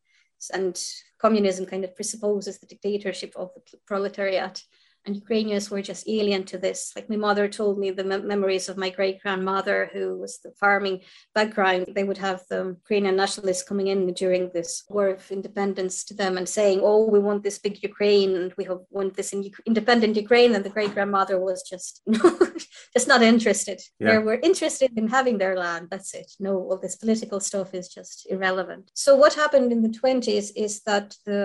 And communism kind of presupposes the dictatorship of the proletariat and Ukrainians were just alien to this. Like my mother told me the me- memories of my great grandmother, who was the farming background. They would have the Ukrainian nationalists coming in during this war of independence to them and saying, "Oh, we want this big Ukraine, and we want this independent Ukraine." And the great grandmother was just just not interested. Yeah. They were interested in having their land. That's it. No, all this political stuff is just irrelevant. So what happened in the twenties is that the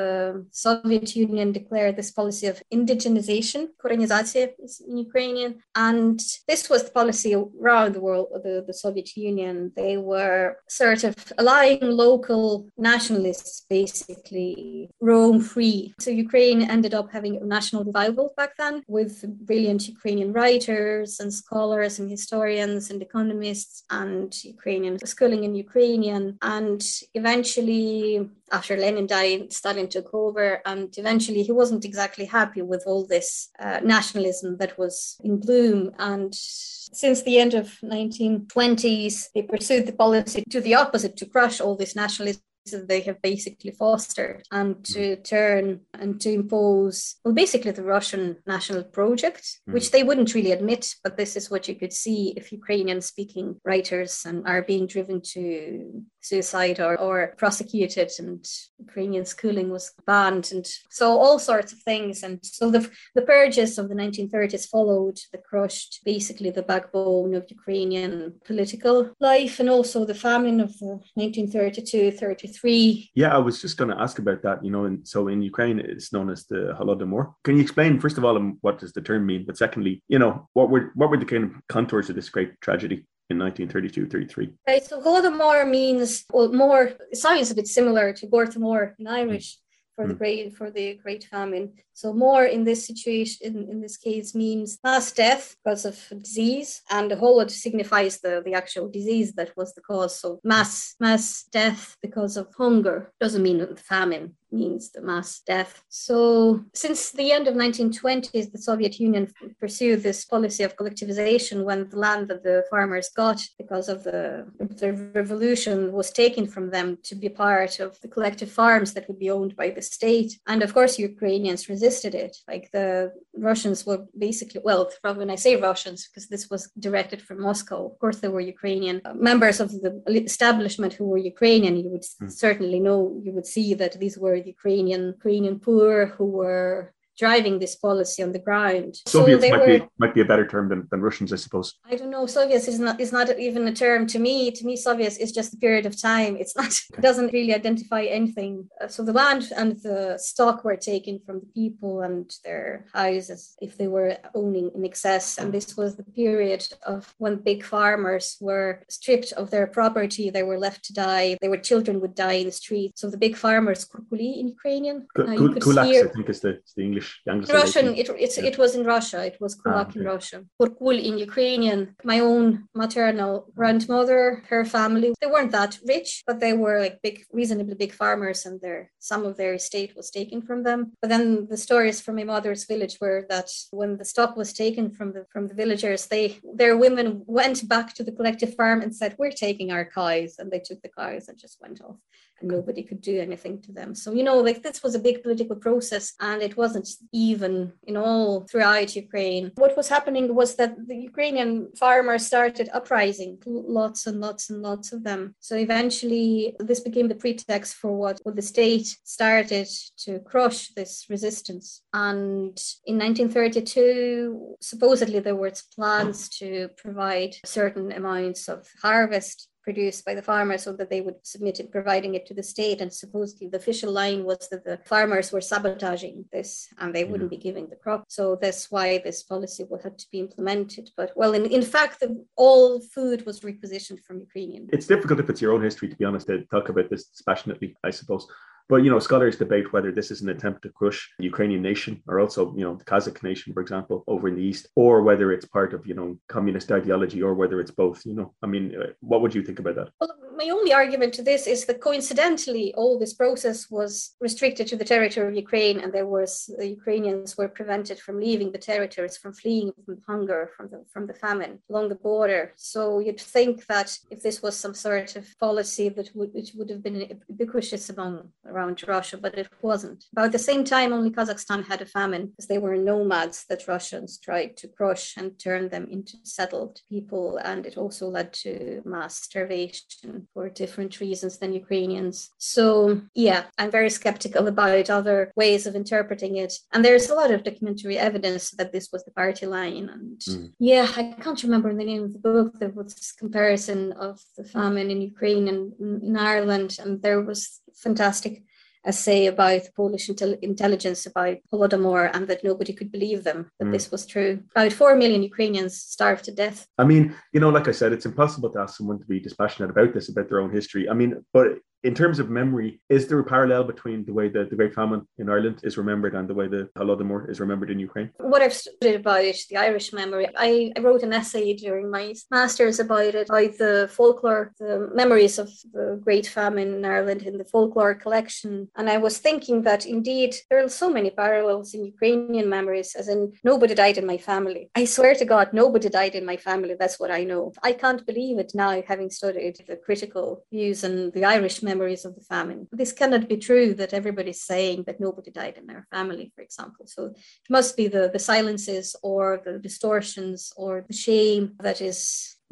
Soviet Union declared this policy of indigenization korenizatsiya in Ukrainian. And this was the policy around the world, the, the Soviet Union. They were sort of allowing local nationalists basically roam free. So Ukraine ended up having a national revival back then with brilliant Ukrainian writers and scholars and historians and economists and Ukrainian schooling in Ukrainian. And eventually after Lenin died, Stalin took over, and eventually he wasn't exactly happy with all this uh, nationalism that was in bloom. And since the end of 1920s, they pursued the policy to the opposite, to crush all this nationalism they have basically fostered and hmm. to turn and to impose, well, basically the Russian national project, hmm. which they wouldn't really admit, but this is what you could see if Ukrainian speaking writers and are being driven to suicide or, or prosecuted and Ukrainian schooling was banned and so all sorts of things. And so the, the purges of the 1930s followed the crushed basically the backbone of Ukrainian political life and also the famine of 1932 33 three. Yeah, I was just going to ask about that. You know, and so in Ukraine, it's known as the Holodomor. Can you explain, first of all, um, what does the term mean? But secondly, you know, what were what were the kind of contours of this great tragedy? In 1932-33. Okay, so Holodomor means well, more. It sounds a bit similar to Gorta Mór in Irish, for the hmm. great for the great famine. So more in this situation in, in this case means mass death because of disease and the holod signifies the the actual disease that was the cause. So mass mass death because of hunger doesn't mean famine means the mass death. So, since the end of 1920s, the Soviet Union pursued this policy of collectivization when the land that the farmers got because of the, the revolution was taken from them to be part of the collective farms that would be owned by the state. And of course, Ukrainians resisted it. Like the Russians were basically, well, when I say Russians, because this was directed from Moscow, of course, there were Ukrainian members of the establishment who were Ukrainian. You would mm. certainly know, you would see that these were Ukrainian Ukrainian poor who were driving this policy on the ground. Soviets so might, were, be, might be a better term than, than Russians, I suppose. I don't know. Soviets is not is not even a term to me. To me, Soviets is just a period of time. It's not. Okay. It doesn't really identify anything. Uh, so the land and the stock were taken from the people and their houses if they were owning in excess. And this was the period of when big farmers were stripped of their property. They were left to die. They were children would die in the streets. So the big farmers, kurkuli in Ukrainian. Uh, Kulaks, I think is the, the English Russian. It, yeah. it was in Russia. It was Kulak ah, okay. in Russia. Kurkul in Ukrainian. My own maternal grandmother, her family, they weren't that rich, but they were like big, reasonably big farmers, and their some of their estate was taken from them. But then the stories from my mother's village were that when the stock was taken from the from the villagers, they their women went back to the collective farm and said, "We're taking our cows," and they took the cows and just went off nobody could do anything to them. So, you know, like this was a big political process and it wasn't even in all throughout Ukraine. What was happening was that the Ukrainian farmers started uprising, lots and lots and lots of them. So eventually this became the pretext for what, what the state started to crush this resistance. And in 1932, supposedly there were plans to provide certain amounts of harvest produced by the farmers so that they would submit it, providing it to the state. And supposedly the official line was that the farmers were sabotaging this and they wouldn't be mm. giving the crop. So that's why this policy would have to be implemented. But well, in, in fact, the, all food was requisitioned from Ukrainian. It's difficult if it's your own history, to be honest, to talk about this dispassionately, I suppose. But you know, scholars debate whether this is an attempt to crush the Ukrainian nation or also, you know, the Kazakh nation, for example, over in the east, or whether it's part of, you know, communist ideology or whether it's both. You know, I mean, uh, what would you think about that? Well, my only argument to this is that coincidentally, all this process was restricted to the territory of Ukraine, and there was the Ukrainians were prevented from leaving the territories, from fleeing from hunger, from the from the famine along the border. So you'd think that if this was some sort of policy that would which would have been ubiquitous among around Russia, but it wasn't. About the same time, only Kazakhstan had a famine because they were nomads that Russians tried to crush and turn them into settled people, and it also led to mass starvation for different reasons than Ukrainians. So, yeah, I'm very skeptical about other ways of interpreting it. And there's a lot of documentary evidence that this was the party line. And mm. yeah, I can't remember the name of the book. There was this comparison of the famine in Ukraine and in Ireland, and there was fantastic essay about Polish intel- intelligence about Holodomor and that nobody could believe them, that mm. this was true. About 4 million Ukrainians starved to death. I mean, you know, like I said, it's impossible to ask someone to be dispassionate about this, about their own history. I mean, but in terms of memory, is there a parallel between the way that the Great Famine in Ireland is remembered and the way the Holodomor is remembered in Ukraine? What I've studied about the Irish memory, I, I wrote an essay during my master's about it, about the folklore, the memories of the Great Famine in Ireland in the folklore collection. And I was thinking that indeed there are so many parallels in Ukrainian memories, as in nobody died in my family. I swear to God, nobody died in my family. That's what I know. I can't believe it now, having studied the critical views and the Irish memory memories of the famine. This cannot be true that everybody's saying that nobody died in their family, for example. So it must be the, the silences or the distortions or the shame that is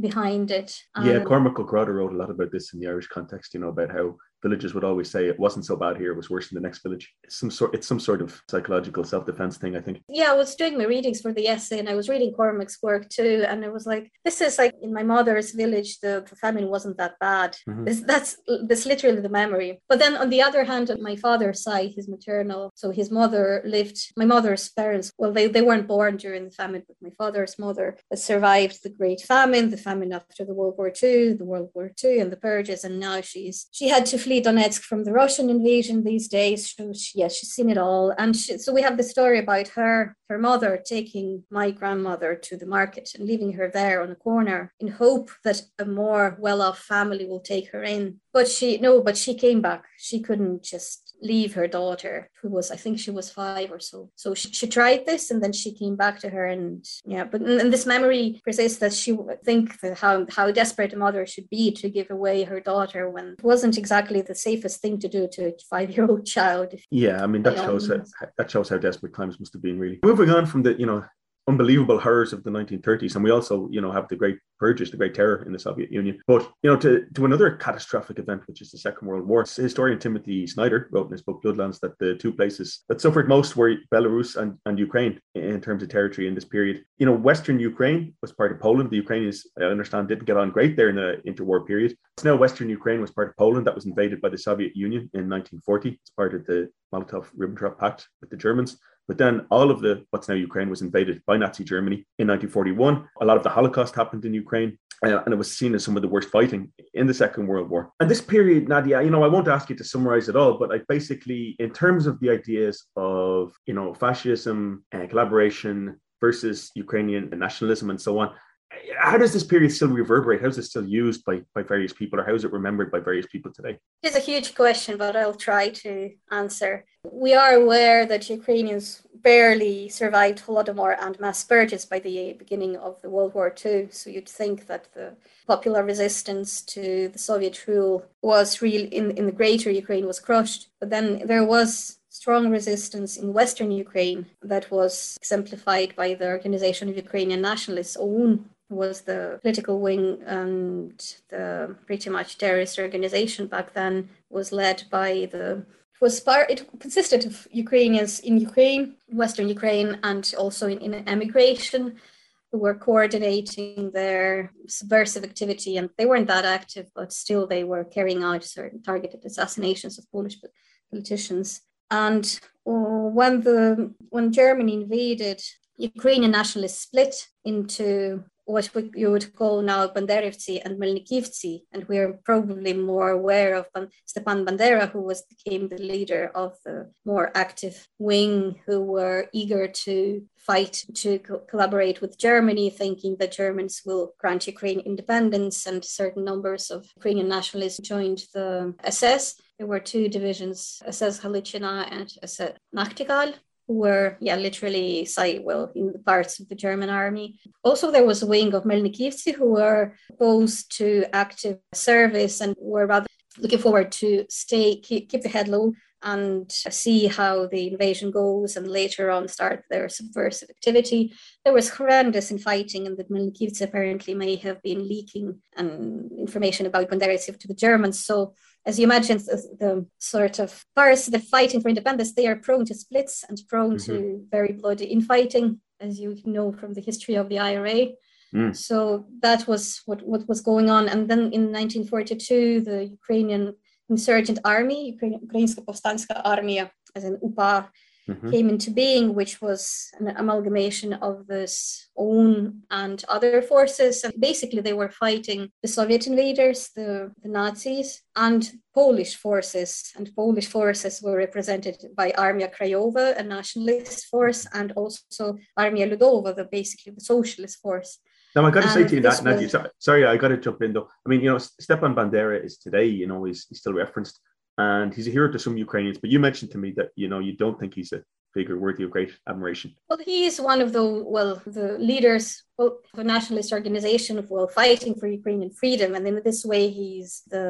behind it. Yeah, um, Cormac O'Grada wrote a lot about this in the Irish context, you know, about how villagers would always say it wasn't so bad here; it was worse in the next village. It's some sort, it's some sort of psychological self-defense thing, I think. Yeah, I was doing my readings for the essay, and I was reading Cormac's work too, and it was like, this is like in my mother's village, the, the famine wasn't that bad. Mm-hmm. This, that's that's literally the memory. But then on the other hand, on my father's side, his maternal, so his mother lived. My mother's parents, well, they they weren't born during the famine, but my father's mother survived the Great Famine, the famine after the World War II, the World War II, and the purges, and now she's she had to flee Donetsk from the Russian invasion these days. So she, yeah, she's seen it all. And she, so we have the story about her, her mother taking my grandmother to the market and leaving her there on a corner in hope that a more well-off family will take her in. But she no, but she came back. She couldn't just leave her daughter, who was, I think she was five or so. So she, she tried this and then she came back to her and yeah, but and this memory persists that she would think how, how desperate a mother should be to give away her daughter when it wasn't exactly the safest thing to do to a five-year-old child. Yeah, I mean, that shows how, that shows how desperate times must have been really. Moving on from the, you know, unbelievable horrors of the 1930s and we also you know have the great purges the great terror in the soviet union. But you know to, to another catastrophic event which is the second world war historian timothy snyder wrote in his book bloodlands that the two places that suffered most were belarus and, and ukraine in terms of territory in this period. You know western ukraine was part of poland. The ukrainians i understand didn't get on great there in the interwar period. It's now western ukraine was part of poland that was invaded by the soviet union in 1940 it's part of the molotov-ribbentrop pact with the germans but then all of the what's now Ukraine was invaded by Nazi Germany in 1941. A lot of the Holocaust happened in Ukraine. Uh, and it was seen as some of the worst fighting in the Second World War. And this period, Nadia, you know, I won't ask you to summarize it all, but like basically, in terms of the ideas of, you know, fascism and collaboration versus Ukrainian nationalism and so on, how does this period still reverberate? How is it still used by, by various people, or how is it remembered by various people today? It's a huge question, but I'll try to answer. We are aware that Ukrainians barely survived Holodomor and mass purges by the beginning of the World War II. So you'd think that the popular resistance to the Soviet rule was real in, in the greater Ukraine was crushed. But then there was strong resistance in Western Ukraine that was exemplified by the Organization of Ukrainian Nationalists, OUN, was the political wing and the pretty much terrorist organization back then was led by the it was part it consisted of Ukrainians in Ukraine, Western Ukraine, and also in, in emigration who were coordinating their subversive activity. And they weren't that active but still they were carrying out certain targeted assassinations of Polish politicians. And uh, when the when Germany invaded Ukrainian nationalists split into what we, you would call now Banderivtsi and Melnikivtsi, and we're probably more aware of Stepan Bandera, who was became the leader of the more active wing, who were eager to fight to co- collaborate with Germany, thinking that Germans will grant Ukraine independence, and certain numbers of Ukrainian nationalists joined the SS. There were two divisions, SS Galiciina and SS Nachtigall, were yeah literally site well in the parts of the German army. Also, there was a wing of Melnikivtsi who were opposed to active service and were rather looking forward to stay keep, keep the head low and see how the invasion goes and later on start their subversive activity. There was horrendous infighting and the Melnikivtsi apparently may have been leaking um, information about Banderisov to the Germans. So as you imagine, the, the sort of parts that fighting for independence, they are prone to splits and prone mm-hmm. to very bloody infighting, as you know from the history of the IRA. Mm. So that was what, what was going on. And then in 1942, the Ukrainian insurgent army, Ukrainska Povstanska Armia, as in UPA, mm-hmm. came into being, which was an amalgamation of this OUN and other forces. And basically, they were fighting the Soviet invaders, the, the Nazis, and Polish forces. And Polish forces were represented by Armia Krajowa, a nationalist force, and also Armia Ludowa, the basically the socialist force. Now I got to say to you, that, Nadia, sorry, sorry, I got to jump in though. I mean, you know, Stepan Bandera is today, you know, he's, he's still referenced and he's a hero to some Ukrainians. But you mentioned to me that you know you don't think he's a figure worthy of great admiration. Well, he is one of the well the leaders of a nationalist organization of well fighting for Ukrainian freedom, and in this way he's the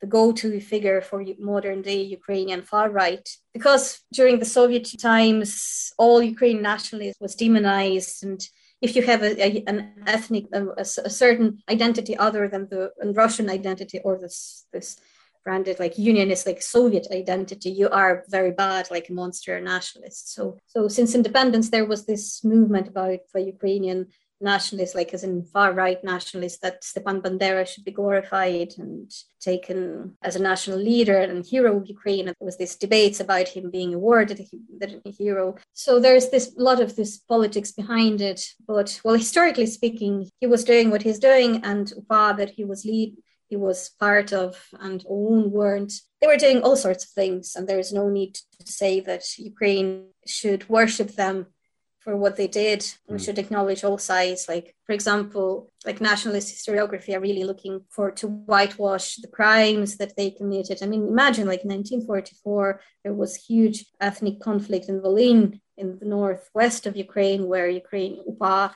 the go-to figure for modern day Ukrainian far right. Because during the Soviet times, all Ukrainian nationalism was demonized and if you have a, a an ethnic a, a, certain identity other than the Russian identity or this this branded like unionist like soviet identity. You are very bad like a monster nationalist. So so since independence there was this movement about the ukrainian nationalists like as in far right nationalists that stepan bandera should be glorified and taken as a national leader and hero of ukraine. And there was this debates about him being awarded a hero. So there's this lot of this politics behind it. But well historically speaking he was doing what he's doing and UPA that he was lead he was part of and own weren't. They were doing all sorts of things, and there's no need to say that Ukraine should worship them for what they did. We mm. should acknowledge all sides. Like, for example, like nationalist historiography are really looking for to whitewash the crimes that they committed. I mean, imagine like 1944, there was huge ethnic conflict in Volyn in the northwest of Ukraine, where Ukraine UPA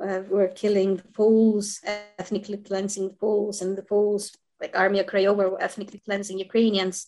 uh, were killing the Poles, ethnically cleansing the Poles, and the Poles, like Army of Krajowa, were ethnically cleansing Ukrainians.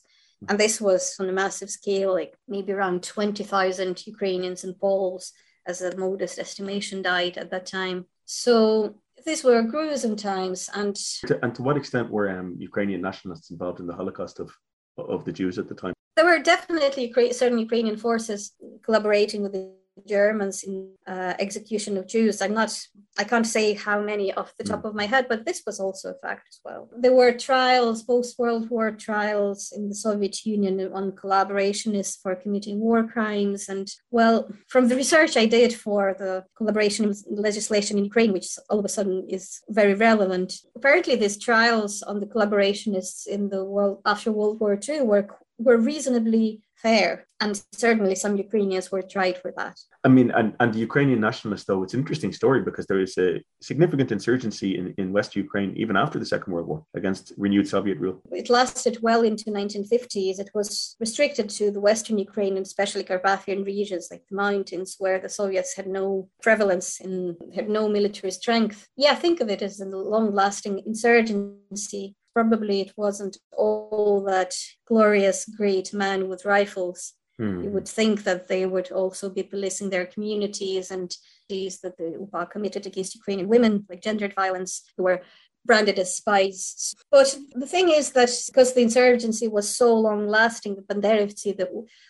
And this was on a massive scale, like maybe around 20,000 Ukrainians and Poles, as a modest estimation, died at that time. So these were gruesome times. And to, and to what extent were um, Ukrainian nationalists involved in the Holocaust of, of the Jews at the time? There were definitely certain Ukrainian forces collaborating with the Germans in uh, execution of Jews. I'm not, I can't say how many off the top mm. of my head, but this was also a fact as well. There were trials, post World War trials in the Soviet Union on collaborationists for committing war crimes. And well, from the research I did for the collaboration legislation in Ukraine, which all of a sudden is very relevant, apparently these trials on the collaborationists in the world after World War II were were reasonably fair. And certainly some Ukrainians were tried for that. I mean, and, and the Ukrainian nationalists, though, it's an interesting story because there is a significant insurgency in, in West Ukraine, even after the Second World War, against renewed Soviet rule. It lasted well into 1950s. It was restricted to the Western Ukraine and especially Carpathian regions, like the mountains, where the Soviets had no prevalence and had no military strength. Yeah, think of it as a long lasting insurgency probably it wasn't all that glorious great men with rifles. Hmm. You would think that they would also be policing their communities and these that the UPA committed against Ukrainian women, like gendered violence, who were branded as spies. But the thing is that because the insurgency was so long lasting, the Banderivtsi, the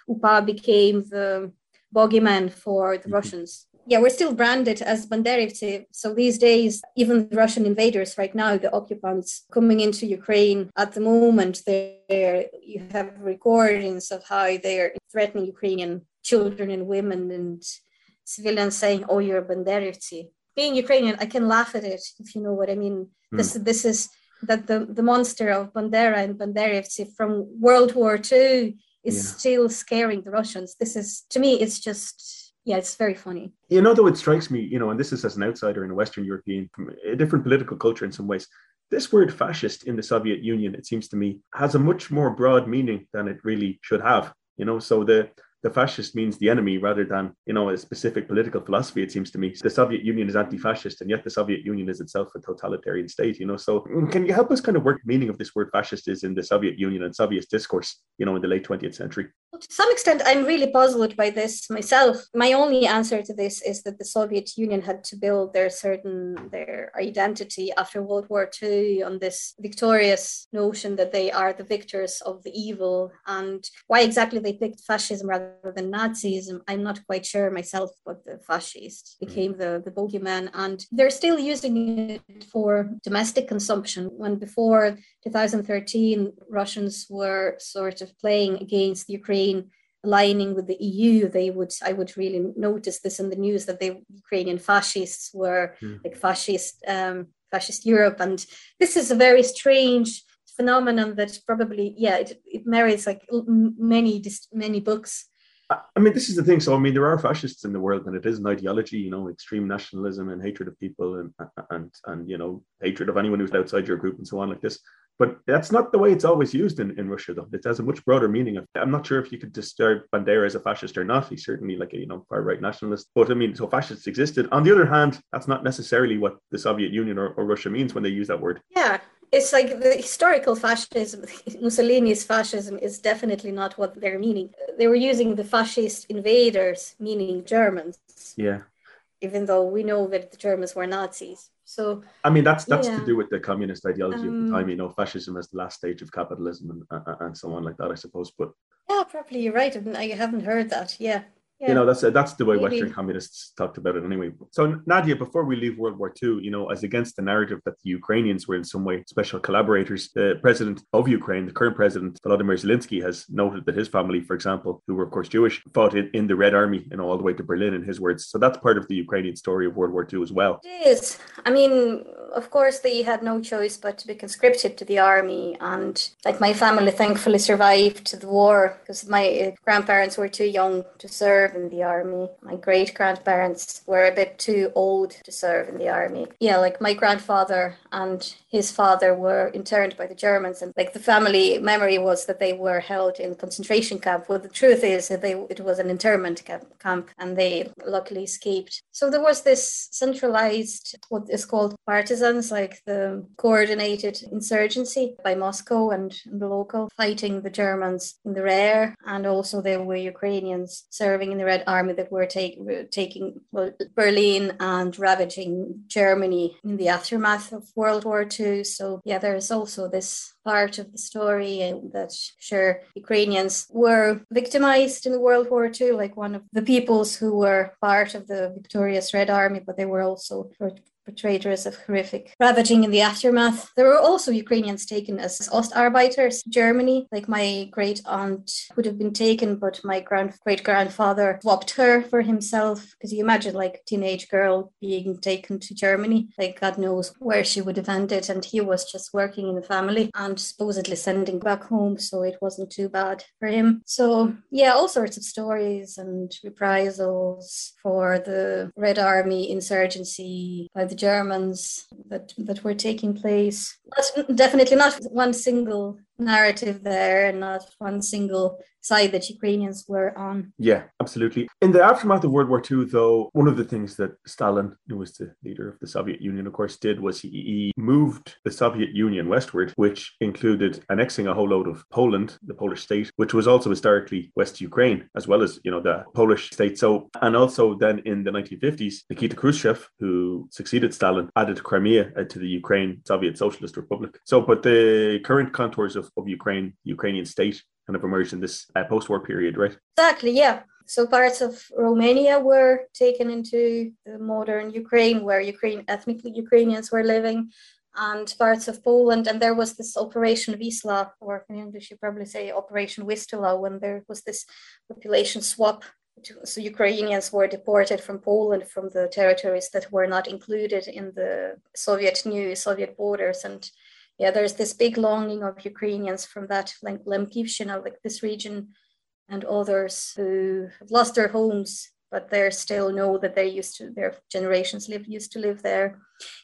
UPA became the bogeyman for the mm-hmm. Russians yeah, we're still branded as Banderivtsi. So these days, even the Russian invaders right now, the occupants coming into Ukraine at the moment, there you have recordings of how they're threatening Ukrainian children and women and civilians saying, "Oh, you're Banderivtsi." Being Ukrainian, I can laugh at it if you know what I mean. Mm. This this is that the the monster of Bandera and Banderivtsi from World War II is yeah. still scaring the Russians. This is to me, it's just yeah, it's very funny. You know, though, it strikes me, you know, and this is as an outsider in a Western European, a different political culture in some ways. This word fascist in the Soviet Union, it seems to me, has a much more broad meaning than it really should have. You know, so the the fascist means the enemy rather than you know a specific political philosophy it seems to me the soviet union is anti-fascist and yet the soviet union is itself a totalitarian state you know so mm, can you help us kind of work meaning of this word fascist is in the soviet union and soviet discourse you know in the late 20th century to some extent, I'm really puzzled by this myself. My only answer to this is that the Soviet Union had to build their certain their identity after World War II on this victorious notion that they are the victors of the evil. And why exactly they picked fascism rather than Nazism, I'm not quite sure myself. But the fascist hmm. became the the bogeyman, and they're still using it for domestic consumption. When before 2013, Russians were sort of playing against Ukraine aligning with the EU, they would I would really notice this in the news that the Ukrainian fascists were mm. like fascist um, fascist Europe, and this is a very strange phenomenon that probably yeah it, it merits like many many books. I mean, this is the thing. So, I mean, there are fascists in the world, and it is an ideology, you know, extreme nationalism and hatred of people, and and and you know, hatred of anyone who's outside your group, and so on, like this. But that's not the way it's always used in, in Russia, though. It has a much broader meaning. I'm not sure if you could describe Bandera as a fascist or not. He's certainly like a you know far right nationalist. But I mean, so fascists existed. On the other hand, that's not necessarily what the Soviet Union or, or Russia means when they use that word. Yeah, it's like the historical fascism, Mussolini's fascism is definitely not what they're meaning. They were using the fascist invaders, meaning Germans. Yeah. Even though we know that the Germans were Nazis. So I mean, that's that's yeah. to do with the communist ideology um, of the time. Um, you know, fascism as the last stage of capitalism and and so on like that. I suppose, but yeah, probably you're right. I haven't heard that. Yeah, yeah. You know, that's that's the way. Western communists talked about it anyway. So Nadia, before we leave World War II, you know, as against the narrative that the Ukrainians were in some way special collaborators, the president of Ukraine, the current president Volodymyr Zelensky, has noted that his family, for example, who were of course Jewish, fought in, in the Red Army, you know, all the way to Berlin. In his words, so that's part of the Ukrainian story of World War II as well. It is. I mean, of course, they had no choice but to be conscripted to the army, and like my family, thankfully survived the war because my uh, grandparents were too young to serve serve in the army. My great grandparents were a bit too old to serve in the army. Yeah, like my grandfather and his father were interned by the Germans, and like the family memory was that they were held in concentration camp. Well, the truth is that they it was an internment camp, and they luckily escaped. So there was this centralized, what is called partisans, like the coordinated insurgency by Moscow and the local fighting the Germans in the rear, and also there were Ukrainians serving in the Red Army that were, take, were taking Berlin and ravaging Germany in the aftermath of World War II. So, yeah, there's also this part of the story uh, that sure Ukrainians were victimized in World War II, like one of the peoples who were part of the victorious Red Army, but they were also perpetrators of horrific ravaging in the aftermath. There were also Ukrainians taken as Ostarbeiters, Germany. Like my great aunt would have been taken, but my grand great grandfather swapped her for himself. Because you imagine like a teenage girl being taken to Germany, like God knows where she would have ended. And he was just working in the family and supposedly sending back home, so it wasn't too bad for him. So yeah, all sorts of stories and reprisals for the Red Army insurgency by the Germans that that were taking place. Definitely not one single narrative there and not one single side that Ukrainians were on. Yeah, absolutely. In the aftermath of World War II, though, one of the things that Stalin, who was the leader of the Soviet Union, of course, did was he, moved the Soviet Union westward, which included annexing a whole load of Poland, the Polish state, which was also historically West Ukraine, as well as, you know, the Polish state. So, and also then in the 1950s, Nikita Khrushchev, who succeeded Stalin, added Crimea uh, to the Ukraine Soviet Socialist Republic. So, but the current contours of of, of Ukraine, Ukrainian state kind of emerged in this uh, post-war period, right? Exactly, yeah. So parts of Romania were taken into the modern Ukraine, where Ukraine ethnically Ukrainians were living, and parts of Poland. And there was this Operation Wisla, or in English you probably say Operation Wistula, when there was this population swap. So Ukrainians were deported from Poland from the territories that were not included in the Soviet new Soviet borders and yeah, there's this big longing of Ukrainians from that like Lemkivshina, like this region, and others who have lost their homes, but they still know that they used to, their generations lived used to live there.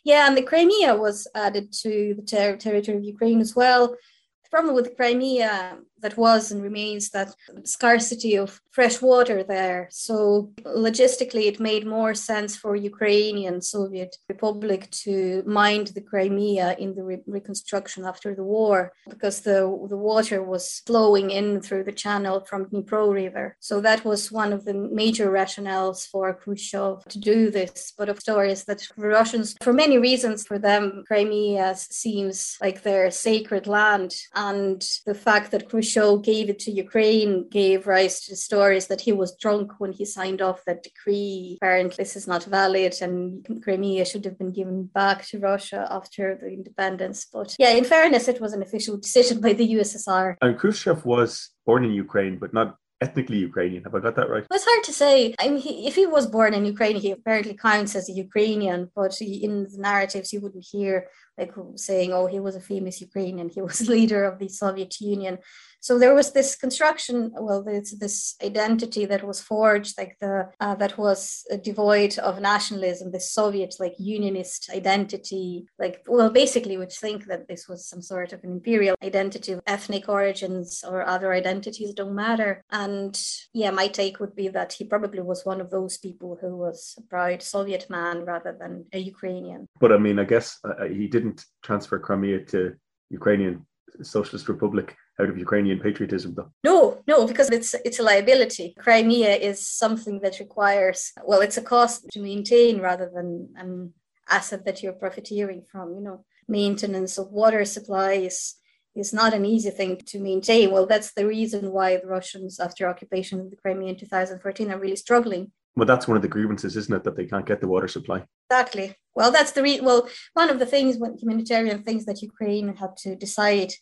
Yeah, and the Crimea was added to the ter- territory of Ukraine as well. The problem with Crimea, that was and remains that scarcity of fresh water there. So logistically, it made more sense for Ukrainian Soviet Republic to mind the Crimea in the re- reconstruction after the war because the, the water was flowing in through the channel from Dnipro River. So that was one of the major rationales for Khrushchev to do this. But of stories that the Russians, for many reasons, for them, Crimea seems like their sacred land. And the fact that Khrushchev gave it to Ukraine gave rise to stories that he was drunk when he signed off that decree. Apparently, this is not valid, and Crimea should have been given back to Russia after the independence. But yeah, in fairness, it was an official decision by the USSR. And Khrushchev was born in Ukraine, but not ethnically Ukrainian. Have I got that right? Well, it's hard to say. I mean, he, if he was born in Ukraine, he apparently counts as a Ukrainian, but he, in the narratives, you wouldn't hear like saying, "Oh, he was a famous Ukrainian. He was leader of the Soviet Union." So there was this construction, well, this, this identity that was forged, like the uh, that was devoid of nationalism, this Soviet like unionist identity, like well, basically would think that this was some sort of an imperial identity, ethnic origins or other identities don't matter. And yeah, my take would be that he probably was one of those people who was a proud Soviet man rather than a Ukrainian. But I mean, I guess uh, he didn't transfer Crimea to Ukrainian Socialist Republic out of Ukrainian patriotism, though? No, no, because it's it's a liability. Crimea is something that requires well, it's a cost to maintain rather than an asset that you're profiteering from. You know, maintenance of water supplies is is not an easy thing to maintain. Well, that's the reason why the Russians, after occupation of the Crimea in 2014, are really struggling. Well, that's one of the grievances, isn't it, that they can't get the water supply? Exactly. Well, that's the re- well one of the things, when humanitarian things that Ukraine had to decide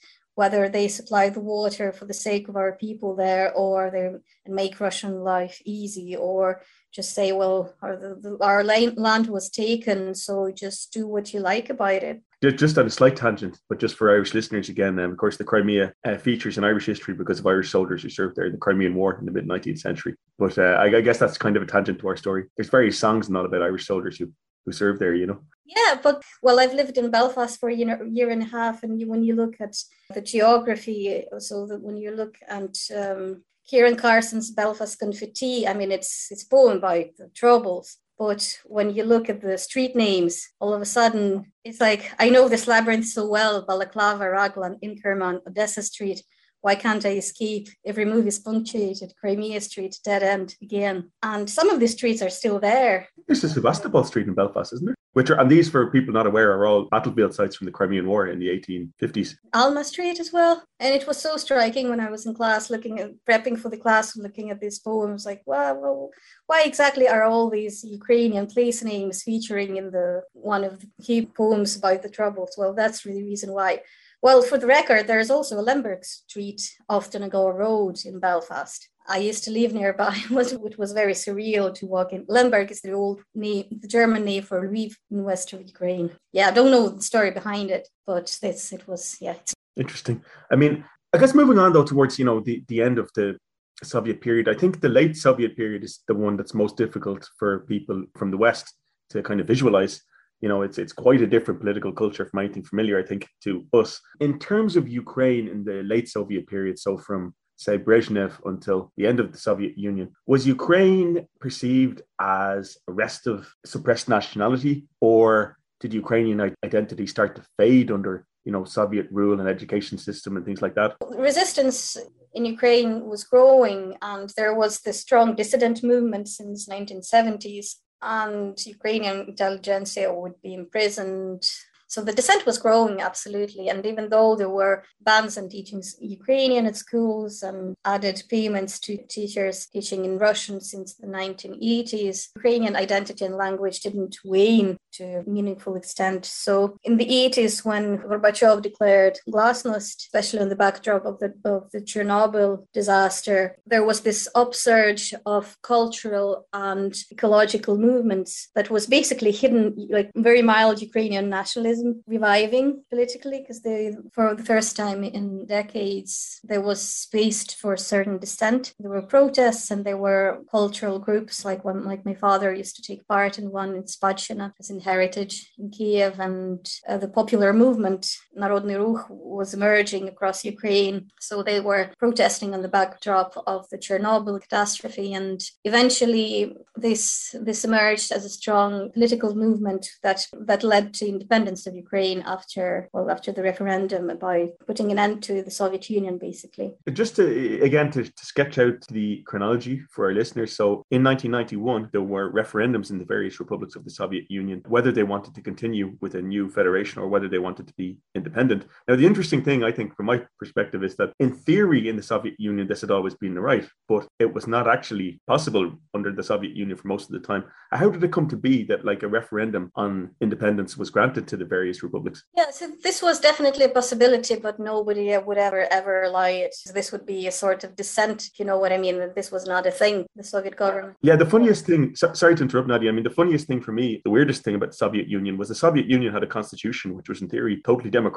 whether they supply the water for the sake of our people there or they make Russian life easy or just say, well, our, the, our land was taken, so just do what you like about it. Just on a slight tangent, but just for Irish listeners again, um, of course, the Crimea uh, features in Irish history because of Irish soldiers who served there in the Crimean War in the mid 19th century. But uh, I, I, guess that's kind of a tangent to our story. There's various songs and all about Irish soldiers who who served there, you know. Yeah, but well, I've lived in Belfast for a year year and a half, and you, when you look at the geography, so that when you look at um, Ciaran Carson's Belfast Confetti, I mean, it's it's poem about the troubles. But when you look at the street names, all of a sudden it's like I know this labyrinth so well: Balaclava, Raglan, Inkerman, Odessa Street. Why can't I escape? Every move is punctuated. Crimea Street, dead end again. And some of the streets are still there. There's a Sebastopol Street in Belfast, isn't it? Which are, and these, for people not aware, are all battlefield sites from the Crimean War in the 1850s. Alma Street as well. And it was so striking when I was in class looking at, prepping for the class, and looking at these poems, like, wow, well, why exactly are all these Ukrainian place names featuring in the one of the key poems about the Troubles? Well, that's really the reason why. Well, for the record, there's also a Lemberg Street off Donegal Road in Belfast. I used to live nearby, which was very surreal to walk in. Lemberg is the old name, the German name for Lviv in western Ukraine. Yeah, I don't know the story behind it, but this it was yeah. Interesting. I mean, I guess moving on though towards you know the the end of the Soviet period, I think the late Soviet period is the one that's most difficult for people from the West to kind of visualize you know, it's it's quite a different political culture from anything familiar, I think, to us. In terms of Ukraine in the late Soviet period, so from say Brezhnev until the end of the Soviet Union, was Ukraine perceived as a restive, suppressed nationality, or did Ukrainian identity start to fade under you know Soviet rule and education system and things like that? Resistance in Ukraine was growing, and there was the strong dissident movement since 1970s and Ukrainian intelligentsia would be imprisoned so the dissent was growing absolutely. And even though there were bans on teaching Ukrainian at schools and added payments to teachers teaching in Russian since the 1980s, Ukrainian identity and language didn't wane to a meaningful extent. So in the 80s, when Gorbachev declared glasnost, especially on the backdrop of the, of the Chernobyl disaster, there was this upsurge of cultural and ecological movements that was basically hidden, like very mild Ukrainian nationalism reviving politically because they, for the first time in decades, there was space for certain dissent. There were protests and there were cultural groups like one, like my father used to take part in one in Spadshchyna as in Heritage in Kiev, and uh, the popular movement Narodny Ruch was emerging across Ukraine. So they were protesting on the backdrop of the Chernobyl catastrophe. And eventually this this emerged as a strong political movement that that led to independence of Ukraine after well after the referendum by putting an end to the Soviet Union basically. Just to again to, to sketch out the chronology for our listeners. So in 1991 there were referendums in the various republics of the Soviet Union whether they wanted to continue with a new federation or whether they wanted to be independent. Now the interesting thing I think from my perspective is that in theory in the Soviet Union this had always been the right, but it was not actually possible under the Soviet Union for most of the time. How did it come to be that like a referendum on independence was granted to the various republics? Yeah, so this was definitely a possibility, but nobody would ever ever lie it. This would be a sort of dissent, you know what I mean? This was not a thing, the Soviet government. Yeah, the funniest thing, so, sorry to interrupt, Nadia. I mean, the funniest thing for me, the weirdest thing about the Soviet Union was the Soviet Union had a constitution which was in theory totally democratic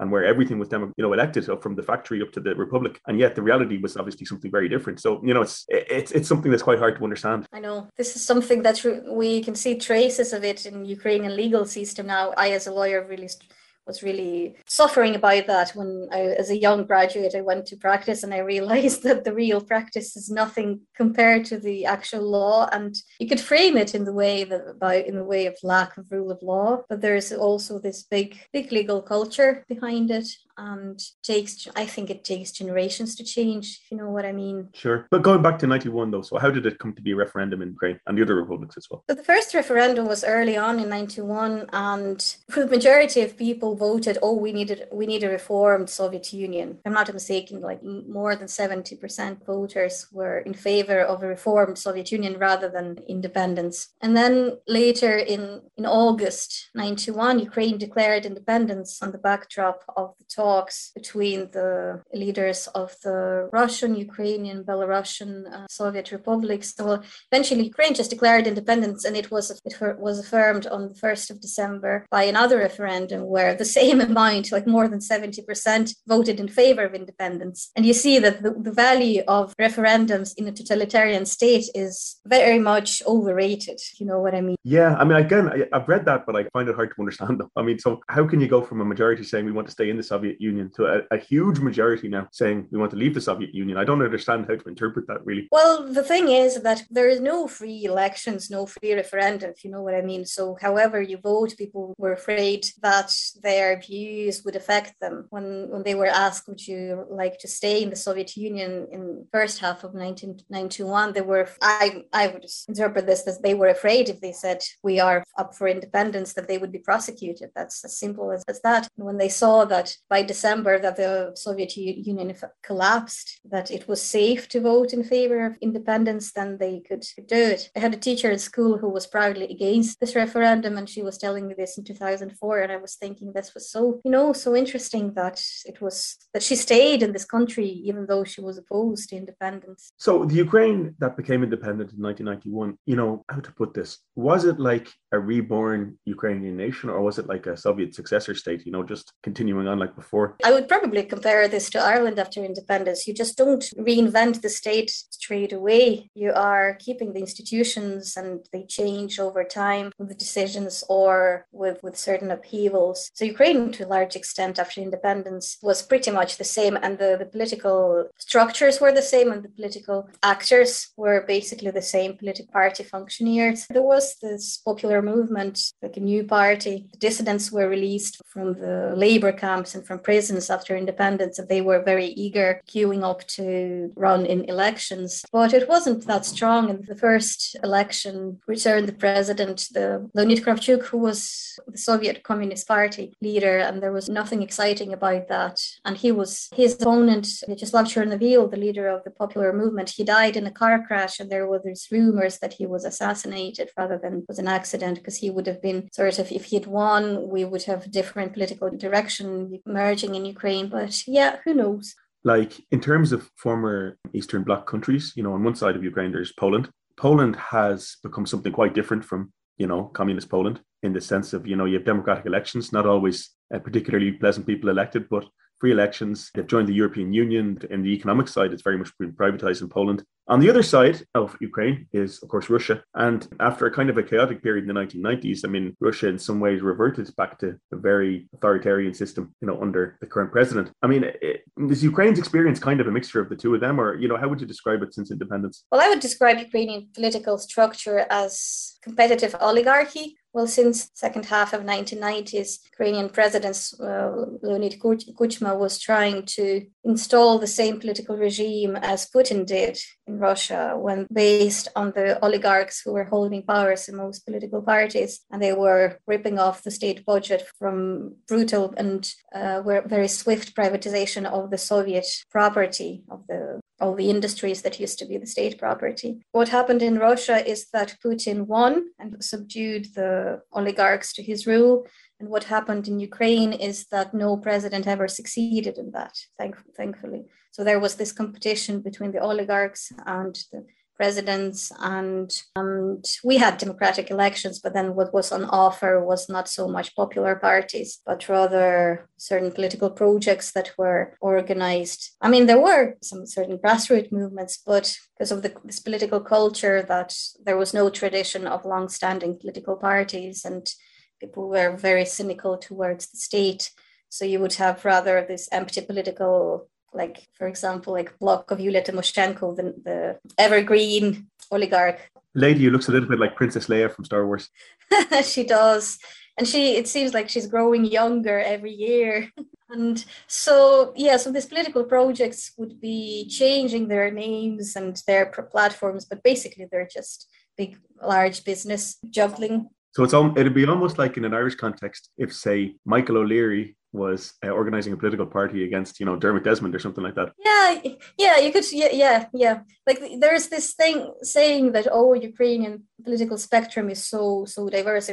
and where everything was demo, you know elected from the factory up to the republic, and yet the reality was obviously something very different. So you know, it's it's it's something that's quite hard to understand. I know this is something that we can see traces of it in Ukrainian legal system now. I, as a lawyer, really was really suffering about that when I, as a young graduate, I went to practice and I realized that the real practice is nothing compared to the actual law. And you could frame it in the way that about in the way of lack of rule of law, but there's also this big, big legal culture behind it and takes i think it takes generations to change if you know what i mean. Sure. But going back to 91 though so how did it come to be a referendum in ukraine and the other republics as well? So the first referendum was early on in 91 and the majority of people voted oh we needed we need a reformed soviet union. I'm not mistaken like more than 70% voters were in favor of a reformed soviet union rather than independence. And then later in in august 91 ukraine declared independence on the backdrop of the talk talks between the leaders of the Russian, Ukrainian, Belarusian, uh, Soviet republics. So eventually, Ukraine just declared independence, and it was it was affirmed on the first of December by another referendum where the same amount, like more than seventy percent, voted in favor of independence. And you see that the, the value of referendums in a totalitarian state is very much overrated. You know what I mean? Yeah, I mean, again, I, have read that, but I find it hard to understand. Them. I mean, so how can you go from a majority saying we want to stay in the Soviet Union to a, a, huge majority now saying we want to leave the Soviet Union. I don't understand how to interpret that really. Well, the thing is that there is no free elections, no free referendum, if you know what I mean. So, however you vote, people were afraid that their views would affect them. When when they were asked, would you like to stay in the Soviet Union in first half of 1991, they were, I, I would interpret this as they were afraid if they said we are up for independence, that they would be prosecuted. That's as simple as, as that. And when they saw that by December that the Soviet Union collapsed, that it was safe to vote in favor of independence, then they could do it. I had a teacher at school who was proudly against this referendum, and she was telling me this in 2004. And I was thinking this was so, you know, so interesting that it was that she stayed in this country even though she was opposed to independence. So the Ukraine that became independent in 1991, you know, how to put this? Was it like a reborn Ukrainian nation, or was it like a Soviet successor state? You know, just continuing on like before? I would probably compare this to Ireland after independence. You just don't reinvent the state straight away. You are keeping the institutions and they change over time with the decisions or with, with certain upheavals. So Ukraine, to a large extent, after independence, was pretty much the same, and the, the political structures were the same, and the political actors were basically the same political party functionaries. There was this popular movement, like a new party. The dissidents were released from the labor camps and from prisons after independence and they were very eager queuing up to run in elections. But it wasn't that strong. In the first election, returned the president, the Leonid Kravchuk, who was the Soviet Communist Party leader, and there was nothing exciting about that. And he was his opponent, Vyacheslav Chornovil, the leader of the popular movement. He died in a car crash, and there were these rumors that he was assassinated rather than was an accident, because he would have been sort of if he had won, we would have different political direction emerging in Ukraine. But yeah, who knows? Like in terms of former Eastern Bloc countries, you know, on one side of Ukraine, there's Poland. Poland has become something quite different from, you know, communist Poland in the sense of, you know, you have democratic elections, not always uh, particularly pleasant people elected, but free elections. They've joined the European Union. In the economic side, it's very much been privatized in Poland. On the other side of Ukraine is, of course, Russia. And after a kind of a chaotic period in the 1990s, I mean, Russia in some ways reverted back to a very authoritarian system, you know, under the current president. I mean, it, is Ukraine's experience kind of a mixture of the two of them, or, you know, how would you describe it since independence? Well, I would describe Ukrainian political structure as competitive oligarchy well, since second half of 1990s, Ukrainian President uh, Leonid Kuchma was trying to install the same political regime as Putin did in Russia when based on the oligarchs who were holding powers in most political parties. And they were ripping off the state budget from brutal and uh, very swift privatization of the Soviet property of the all the industries that used to be the state property. What happened in Russia is that Putin won and subdued the oligarchs to his rule. And what happened in Ukraine is that no president ever succeeded in that, thank- thankfully. So there was this competition between the oligarchs and the presidents and, and we had democratic elections but then what was on offer was not so much popular parties but rather certain political projects that were organized. I mean there were some certain grassroots movements but because of the, this political culture that there was no tradition of long-standing political parties and people were very cynical towards the state. So you would have rather this empty political like for example, like block of Yulia Tymoshenko, the, the evergreen oligarch. Lady who looks a little bit like Princess Leia from Star Wars. she does. And she it seems like she's growing younger every year. and so yeah, so these political projects would be changing their names and their platforms, but basically they're just big large business juggling. So it's it'd be almost like in an Irish context if say Michael O'Leary was uh, organizing a political party against you know Dermot Desmond or something like that. Yeah, yeah, you could, yeah, yeah, yeah. Like there's this thing saying that oh, Ukrainian political spectrum is so so diverse,